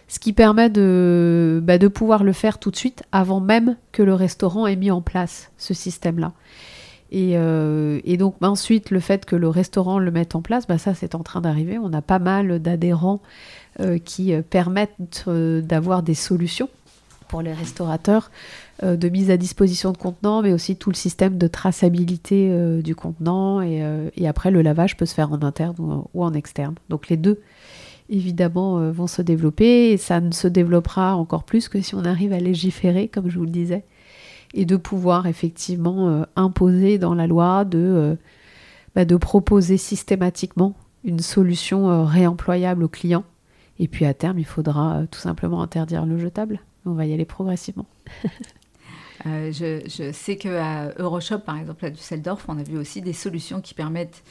C: ce qui permet de, bah, de pouvoir le faire tout de suite avant même que le restaurant ait mis en place ce système-là. Euh, et, donc ensuite, le fait que le restaurant le mette en place, bah, ça c'est en train d'arriver. On a pas mal d'adhérents euh, qui euh, permettent d'avoir des solutions pour les restaurateurs de mise à disposition de contenants, mais aussi tout le système de traçabilité du contenant. Et, après, le lavage peut se faire en interne ou, en externe. Donc les deux, évidemment, vont se développer. Et ça ne se développera encore plus que si on arrive à légiférer, comme je vous le disais et de pouvoir effectivement euh, imposer dans la loi de, euh, bah, de proposer systématiquement une solution euh, réemployable aux clients. Et puis à terme, il faudra tout simplement interdire le jetable. On va y aller progressivement.
B: je, je, sais qu'à Euroshop, par exemple, à Düsseldorf, on a vu aussi des solutions qui permettent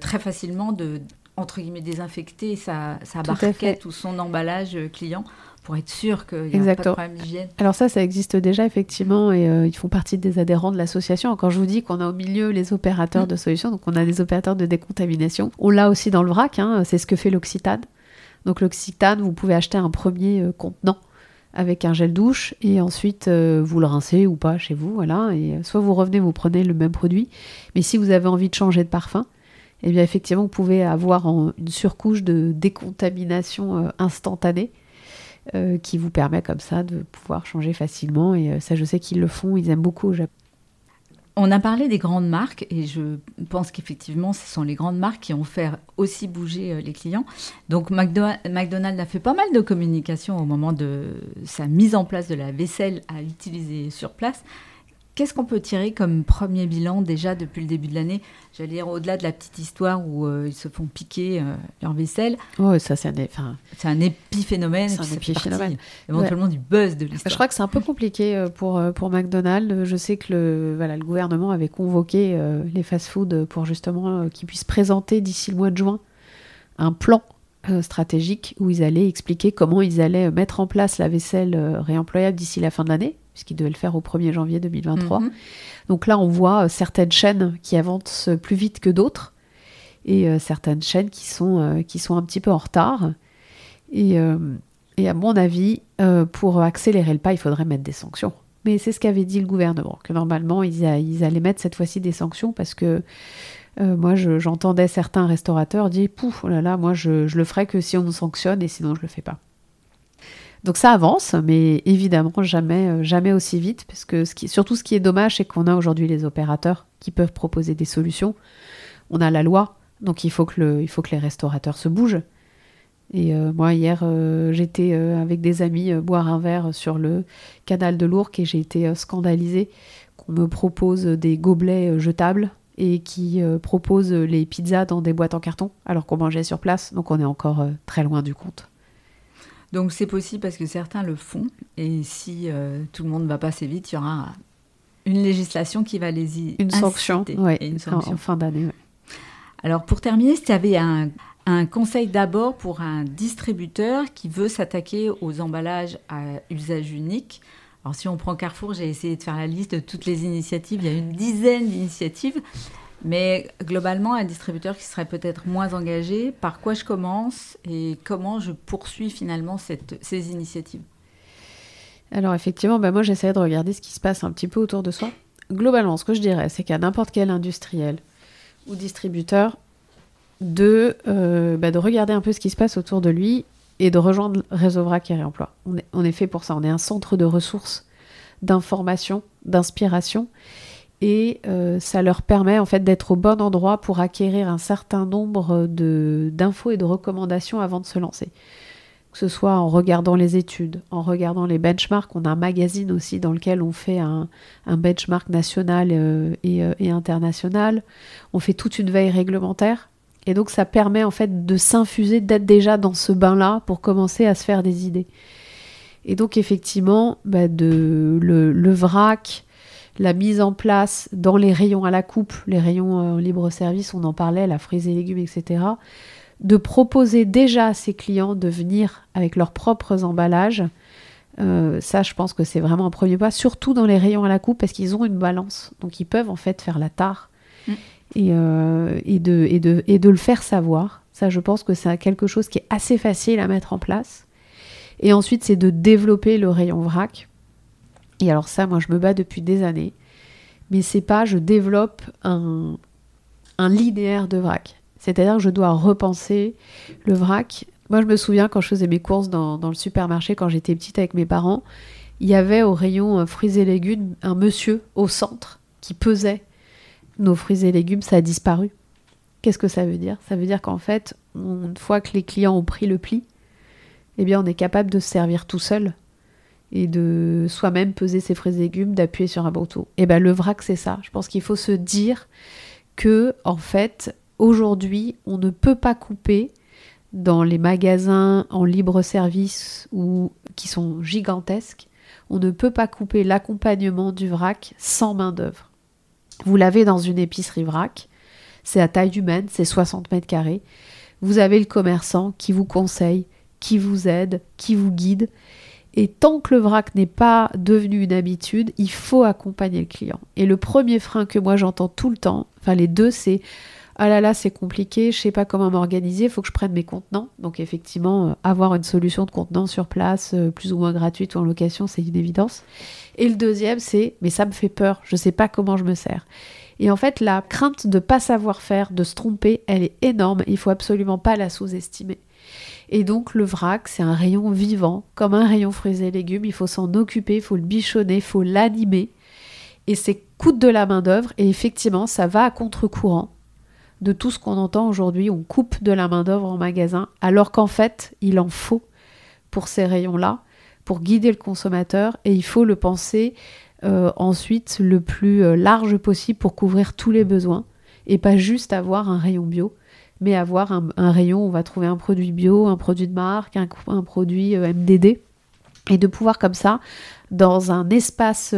B: très facilement de entre guillemets désinfecter sa, sa barquette ou son emballage client pour être sûr qu'il n'y a pas de problème d'hygiène.
C: Alors ça, ça existe déjà effectivement et euh, ils font partie des adhérents de l'association. Quand je vous dis qu'on a au milieu les opérateurs mm. de solutions, donc on a des opérateurs de décontamination. On l'a aussi dans le vrac, hein, c'est ce que fait l'Occitane. Donc l'Occitane, vous pouvez acheter un premier euh, contenant avec un gel douche et ensuite euh, vous le rincez ou pas chez vous, voilà. Et soit vous revenez, vous prenez le même produit. Mais si vous avez envie de changer de parfum, eh bien effectivement vous pouvez avoir une surcouche de décontamination instantanée euh, qui vous permet comme ça de pouvoir changer facilement. Et euh, ça, je sais qu'ils le font, ils aiment beaucoup au Japon.
B: On a parlé des grandes marques et je pense qu'effectivement, ce sont les grandes marques qui ont fait aussi bouger euh, les clients. Donc McDonald's a fait pas mal de communication au moment de sa mise en place de la vaisselle à utiliser sur place. Qu'est-ce qu'on peut tirer comme premier bilan déjà depuis le début de l'année? J'allais dire au-delà de la petite histoire où euh, ils se font piquer euh, leur vaisselle.
C: Oh, ça c'est un,
B: c'est un épiphénomène. C'est un épiphénomène. Éventuellement du buzz de l'histoire.
C: Je crois que c'est un peu compliqué euh, pour, pour McDonald's. Je sais que le, voilà, le gouvernement avait convoqué les fast-foods pour justement qu'ils puissent présenter d'ici le mois de juin un plan stratégique où ils allaient expliquer comment ils allaient mettre en place la vaisselle réemployable d'ici la fin de l'année puisqu'il devait le faire au 1er janvier 2023. Mhm. Donc là, on voit euh, certaines chaînes qui avancent plus vite que d'autres et euh, certaines chaînes qui sont, euh, qui sont un petit peu en retard. Et, et à mon avis, pour accélérer le pas, il faudrait mettre des sanctions. Mais c'est ce qu'avait dit le gouvernement, que normalement, ils, ils allaient mettre cette fois-ci des sanctions parce que moi, j'entendais certains restaurateurs dire Pouf, oh là là, moi, je, je, le ferai que si on nous sanctionne et sinon, je le fais pas. Donc ça avance, mais évidemment jamais, euh, jamais aussi vite, parce que surtout ce qui est dommage, c'est qu'on a aujourd'hui les opérateurs qui peuvent proposer des solutions. On a la loi, donc il faut que, les restaurateurs se bougent. Et euh, moi, hier, euh, j'étais avec des amis boire un verre sur le canal de l'Ourcq et j'ai été scandalisée qu'on me propose des gobelets jetables et qui proposent les pizzas dans des boîtes en carton alors qu'on mangeait sur place. Donc on est encore très loin du compte.
B: Donc c'est possible parce que certains le font et si euh, tout le monde ne va pas assez vite, il y aura une législation qui va les y
C: une sanction,
B: ouais, une sanction.
C: En, fin d'année.
B: Alors pour terminer, si tu avais un, un conseil d'abord pour un distributeur qui veut s'attaquer aux emballages à usage unique, alors si on prend Carrefour, j'ai essayé de faire la liste de toutes les initiatives, il y a une dizaine d'initiatives, mais globalement, un distributeur qui serait peut-être moins engagé, par quoi je commence et comment je poursuis finalement ces initiatives?
C: Alors effectivement, bah moi j'essaie de regarder ce qui se passe un petit peu autour de soi. Globalement, ce que je dirais, c'est qu'à n'importe quel industriel ou distributeur, de, euh, bah, de regarder un peu ce qui se passe autour de lui et de rejoindre Réseau Vrac et Réemploi. On est, on est fait pour ça. On est un centre de ressources, d'information, d'inspiration. Et euh, ça leur permet en fait d'être au bon endroit pour acquérir un certain nombre d'infos et de recommandations avant de se lancer. Que ce soit en regardant les études, en regardant les benchmarks. On a un magazine aussi dans lequel on fait un, un benchmark national euh, et, euh, et international. On fait toute une veille réglementaire et donc ça permet en fait de s'infuser, d'être déjà dans ce bain-là pour commencer à se faire des idées. Et donc effectivement, bah, de, le, vrac, la mise en place dans les rayons à la coupe, les rayons euh, libre-service, on en parlait, la fruits et légumes, etc., de proposer déjà à ses clients de venir avec leurs propres emballages. Euh, ça, je pense que c'est vraiment un premier pas, surtout dans les rayons à la coupe, parce qu'ils ont une balance. Donc ils peuvent en fait faire la tare. Mm et, euh, et, de, et, de, et de le faire savoir. Ça, je pense que c'est quelque chose qui est assez facile à mettre en place. Et ensuite, c'est de développer le rayon vrac. Et alors ça, moi, je me bats depuis des années. Mais c'est pas, je développe un, un linéaire de vrac. C'est-à-dire que je dois repenser le vrac. Moi, je me souviens quand je faisais mes courses dans, le supermarché, quand j'étais petite avec mes parents, il y avait au rayon euh, fruits et légumes un monsieur au centre qui pesait nos fruits et légumes, ça a disparu. Qu'est-ce que ça veut dire? Ça veut dire qu'en fait, une fois que les clients ont pris le pli, eh bien, on est capable de se servir tout seul et de soi-même peser ses fruits et légumes, d'appuyer sur un bouton. Et eh bien, le vrac, c'est ça. Je pense qu'il faut se dire que, en fait, aujourd'hui, on ne peut pas couper dans les magasins en libre service ou qui sont gigantesques, on ne peut pas couper l'accompagnement du vrac sans main-d'œuvre. Vous l'avez dans une épicerie vrac. C'est à taille humaine, c'est 60 mètres carrés. Vous avez le commerçant qui vous conseille, qui vous aide, qui vous guide. Et tant que le vrac n'est pas devenu une habitude, il faut accompagner le client. Et le premier frein que moi j'entends tout le temps, enfin les deux, c'est ah là là, c'est compliqué, je sais pas comment m'organiser, il faut que je prenne mes contenants. Donc effectivement, euh, avoir une solution de contenant sur place, euh, plus ou moins gratuite ou en location, c'est une évidence. Et le deuxième, c'est mais ça me fait peur, je sais pas comment je me sers. Et en fait, la crainte de pas savoir faire, de se tromper, elle est énorme. Il faut absolument pas la sous-estimer. Et donc le vrac, c'est un rayon vivant, comme un rayon fruits et légumes. Il faut s'en occuper, il faut le bichonner, il faut l'animer. Et c'est coûte de la main d'œuvre. Et effectivement, ça va à contre-courant de tout ce qu'on entend aujourd'hui. On coupe de la main-d'œuvre en magasin, alors qu'en fait, il en faut pour ces rayons-là, pour guider le consommateur, et il faut le penser euh, ensuite le plus euh, large possible pour couvrir tous les besoins, et pas juste avoir un rayon bio, mais avoir un, rayon où on va trouver un produit bio, un produit de marque, un, produit euh, MDD, et de pouvoir comme ça, dans un espace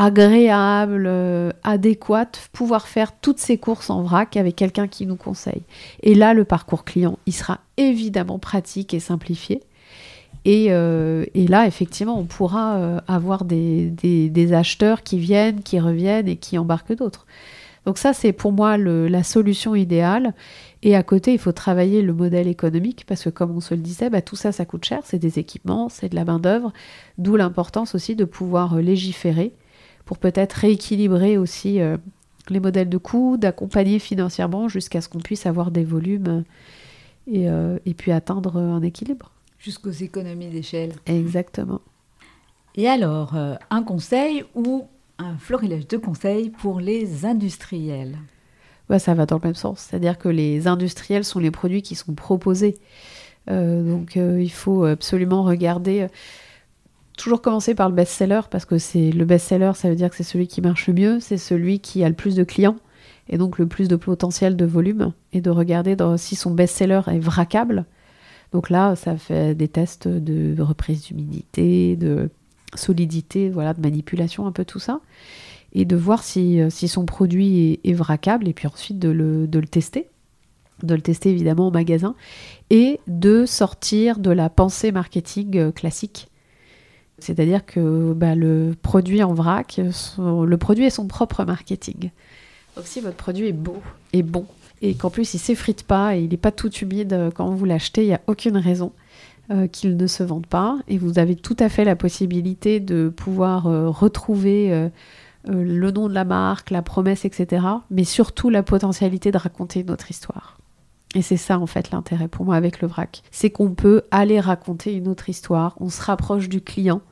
C: agréable, euh, adéquate, pouvoir faire toutes ces courses en vrac avec quelqu'un qui nous conseille. Et là, le parcours client, il sera évidemment pratique et simplifié. Et, euh, là, effectivement, on pourra euh, avoir des, acheteurs qui viennent, qui reviennent et qui embarquent d'autres. Donc ça, c'est pour moi la solution idéale. Et à côté, il faut travailler le modèle économique parce que, comme on se le disait, bah, tout ça, ça coûte cher. C'est des équipements, c'est de la main-d'œuvre. D'où l'importance aussi de pouvoir légiférer pour peut-être rééquilibrer aussi euh, les modèles de coûts, d'accompagner financièrement jusqu'à ce qu'on puisse avoir des volumes et, euh, et puis atteindre un équilibre.
B: Jusqu'aux économies d'échelle.
C: Exactement.
B: Et alors, euh, un conseil ou un florilège de conseils pour les industriels
C: ouais, Ça va dans le même sens. C'est-à-dire que les industriels sont les produits qui sont proposés. donc il faut absolument regarder toujours commencer par le best-seller parce que c'est le best-seller, ça veut dire que c'est celui qui marche le mieux, c'est celui qui a le plus de clients. et donc le plus de potentiel de volume, et de regarder si son best-seller est vraquable. Donc là, ça fait des tests de reprise d'humidité, de solidité, voilà, de manipulation, un peu tout ça, et de voir si, si son produit est, est, vraquable, et puis ensuite de le, de le tester de le tester évidemment au magasin, et de sortir de la pensée marketing euh, classique. C'est-à-dire que bah, le produit en vrac, le produit est son propre marketing. Donc si votre produit est beau et bon, et qu'en plus il s'effrite pas et il n'est pas tout humide euh, quand vous l'achetez, il n'y a aucune raison euh, qu'il ne se vende pas. Et vous avez tout à fait la possibilité de pouvoir retrouver le nom de la marque, la promesse, etc. Mais surtout la potentialité de raconter notre histoire. Et c'est ça en fait l'intérêt pour moi avec le vrac. C'est qu'on peut aller raconter une autre histoire, on se rapproche du client,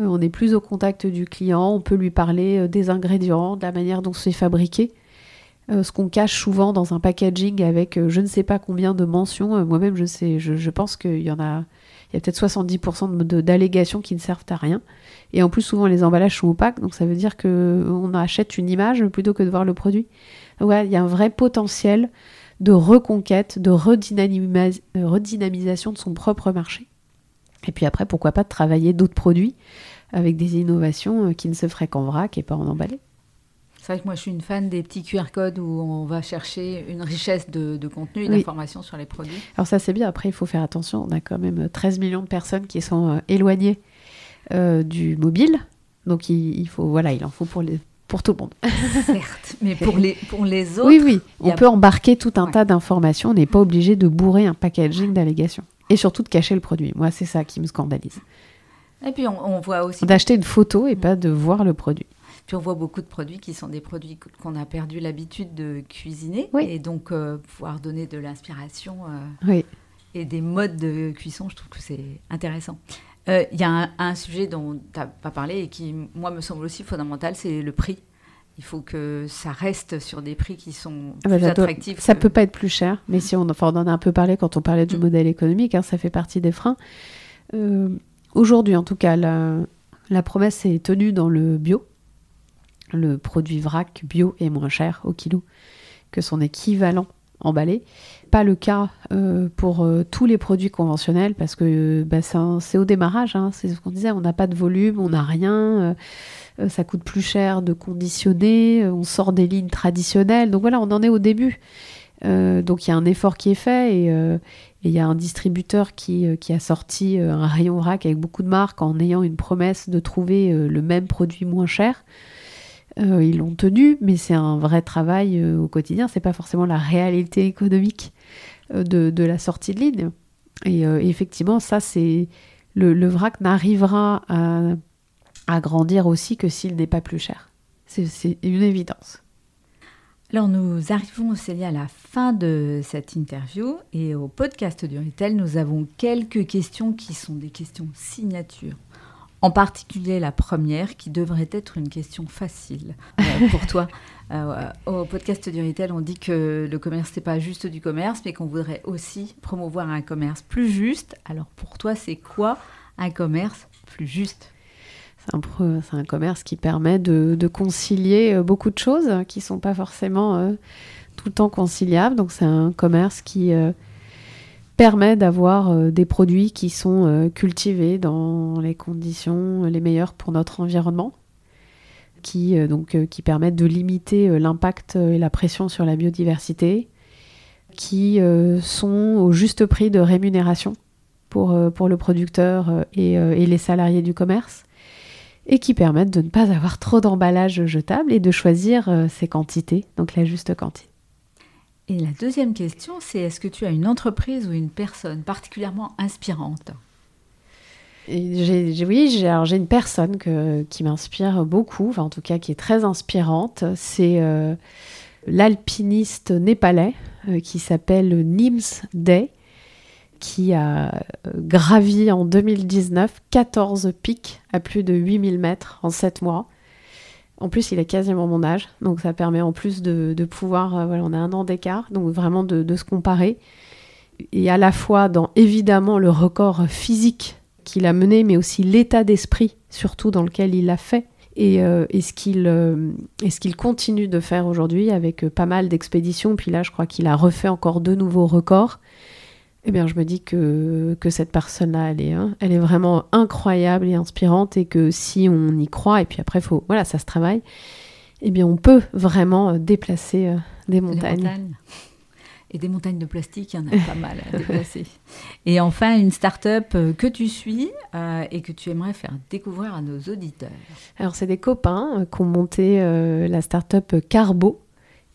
C: euh, on est plus au contact du client, on peut lui parler euh, des ingrédients, de la manière dont c'est fabriqué. Euh, ce qu'on cache souvent dans un packaging avec je ne sais pas combien de mentions. Moi-même, je sais, je, pense qu'il y en a, il y a peut-être 70% d'allégations qui ne servent à rien. Et en plus, souvent, les emballages sont opaques, donc ça veut dire qu'on achète une image plutôt que de voir le produit. ouais, il y a un vrai potentiel de reconquête, de euh, redynamisation de son propre marché. Et puis après, pourquoi pas de travailler d'autres produits avec des innovations euh, qui ne se feraient qu'en vrac et pas en emballé.
B: C'est vrai que moi je suis une fan des petits QR codes où on va chercher une richesse de, contenu et d'informations sur les produits.
C: Alors ça c'est bien, après il faut faire attention, on a quand même 13 millions de personnes qui sont euh, éloignées du mobile. Donc il, il, faut, voilà, il en faut pour les, pour tout le monde.
B: Certes, mais pour les, pour les autres.
C: Oui, oui, on peut embarquer tout un tas d'informations. On n'est pas obligé de bourrer un packaging d'allégations. Et surtout de cacher le produit. Moi, c'est ça qui me scandalise.
B: Et puis, on, voit aussi.
C: D'acheter une photo et pas de voir le produit.
B: Puis on voit beaucoup de produits qui sont des produits qu'on a perdu l'habitude de cuisiner. Et donc, euh, pouvoir donner de l'inspiration euh, oui. et des modes de cuisson, je trouve que c'est intéressant. Euh, il y a un, sujet dont tu n'as pas parlé et qui, moi, me semble aussi fondamental, c'est le prix. Il faut que ça reste sur des prix qui sont ah bah, attractifs.
C: Ça ne peut pas être plus cher, mais si on, enfin, on en a un peu parlé quand on parlait du mm. modèle économique, hein, ça fait partie des freins. Aujourd'hui, en tout cas, la, la promesse est tenue dans le bio. Le produit vrac bio est moins cher au kilo que son équivalent emballé. Pas le cas euh, pour euh, tous les produits conventionnels parce que bah, c'est au démarrage, hein. c'est ce qu'on disait, on n'a pas de volume, on n'a rien, euh, ça coûte plus cher de conditionner, on sort des lignes traditionnelles, donc voilà, on en est au début. donc il y a un effort qui est fait et il y a un distributeur qui, qui, a sorti un rayon rack avec beaucoup de marques en ayant une promesse de trouver le même produit moins cher. Euh, ils l'ont tenu, mais c'est un vrai travail euh, au quotidien. C'est pas forcément la réalité économique euh, de, la sortie de ligne. Et, effectivement, ça, c'est le, vrac n'arrivera à, grandir aussi que s'il n'est pas plus cher. C'est une évidence.
B: Alors nous arrivons, Célia, à la fin de cette interview et au podcast du Retail, nous avons quelques questions qui sont des questions signatures en particulier la première, qui devrait être une question facile euh, pour toi. Euh, au podcast du Retail, on dit que le commerce, n'est pas juste du commerce, mais qu'on voudrait aussi promouvoir un commerce plus juste. Alors pour toi, c'est quoi un commerce plus juste?
C: C'est un, un, commerce qui permet de, concilier euh, beaucoup de choses qui ne sont pas forcément tout le temps conciliables. Donc c'est un commerce qui permet d'avoir euh, des produits qui sont euh, cultivés dans les conditions les meilleures pour notre environnement, qui, euh, permettent de limiter l'impact et la pression sur la biodiversité, qui sont au juste prix de rémunération pour, le producteur et, les salariés du commerce et qui permettent de ne pas avoir trop d'emballages jetables et de choisir ses quantités, donc la juste quantité.
B: Et la deuxième question, c'est est-ce que tu as une entreprise ou une personne particulièrement inspirante?
C: Oui, j'ai, une personne qui m'inspire beaucoup, en tout cas qui est très inspirante. C'est euh, l'alpiniste népalais euh, qui s'appelle Nims Day, qui a euh, gravi en 2019 14 pics à plus de 8000 mètres en 7 mois. En plus, il a quasiment mon âge, donc ça permet en plus de, pouvoir, euh, voilà, on a un an d'écart, donc vraiment de, se comparer. Et à la fois dans évidemment le record physique qu'il a mené, mais aussi l'état d'esprit surtout dans lequel il l'a fait, Et, ce qu'il continue de faire aujourd'hui avec pas mal d'expéditions, puis là je crois qu'il a refait encore deux nouveaux records, eh bien je me dis que, que cette personne-là, elle est, hein, elle est vraiment incroyable et inspirante et que si on y croit, et puis après, faut, voilà, ça se travaille, eh bien on peut vraiment déplacer des montagnes.
B: Et des montagnes de plastique, il y en a pas mal à déplacer. Et enfin, une start-up euh, que tu suis euh, et que tu aimerais faire découvrir à nos auditeurs.
C: Alors, c'est des copains euh, qui ont monté la start-up Carbo,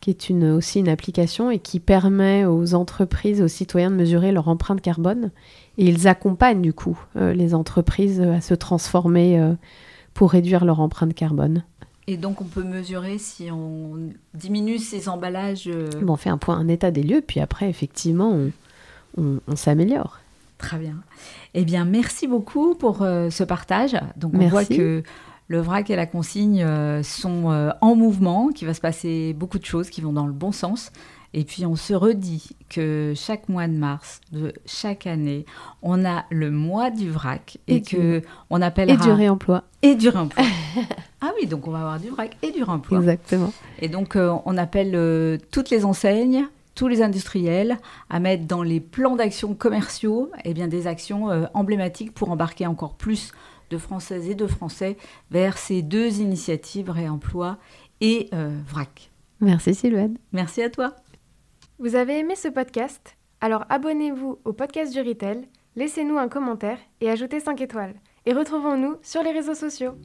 C: qui est une, aussi une application et qui permet aux entreprises, aux citoyens de mesurer leur empreinte carbone. Et ils accompagnent du coup les entreprises à se transformer pour réduire leur empreinte carbone.
B: Et donc on peut mesurer si on diminue ces emballages. Euh,
C: on fait un point, un état des lieux, puis après effectivement on, s'améliore.
B: Très bien. Eh bien merci beaucoup pour euh, ce partage. Donc on voit que le vrac et la consigne euh, sont en mouvement, qu'il va se passer beaucoup de choses qui vont dans le bon sens. Et puis on se redit que chaque mois de mars de chaque année, on a le mois du vrac et, que on appellera
C: et du réemploi
B: et du réemploi. ah oui, donc on va avoir du vrac et du réemploi.
C: Exactement.
B: Et donc euh, on appelle euh, toutes les enseignes, tous les industriels à mettre dans les plans d'action commerciaux eh bien des actions euh, emblématiques pour embarquer encore plus de Françaises et de Français vers ces deux initiatives réemploi et vrac.
C: Merci Sylvaine.
B: Merci à toi.
A: Vous avez aimé ce podcast? Alors abonnez-vous au podcast du Retail, laissez-nous un commentaire et ajoutez 5 étoiles. Et retrouvons-nous sur les réseaux sociaux.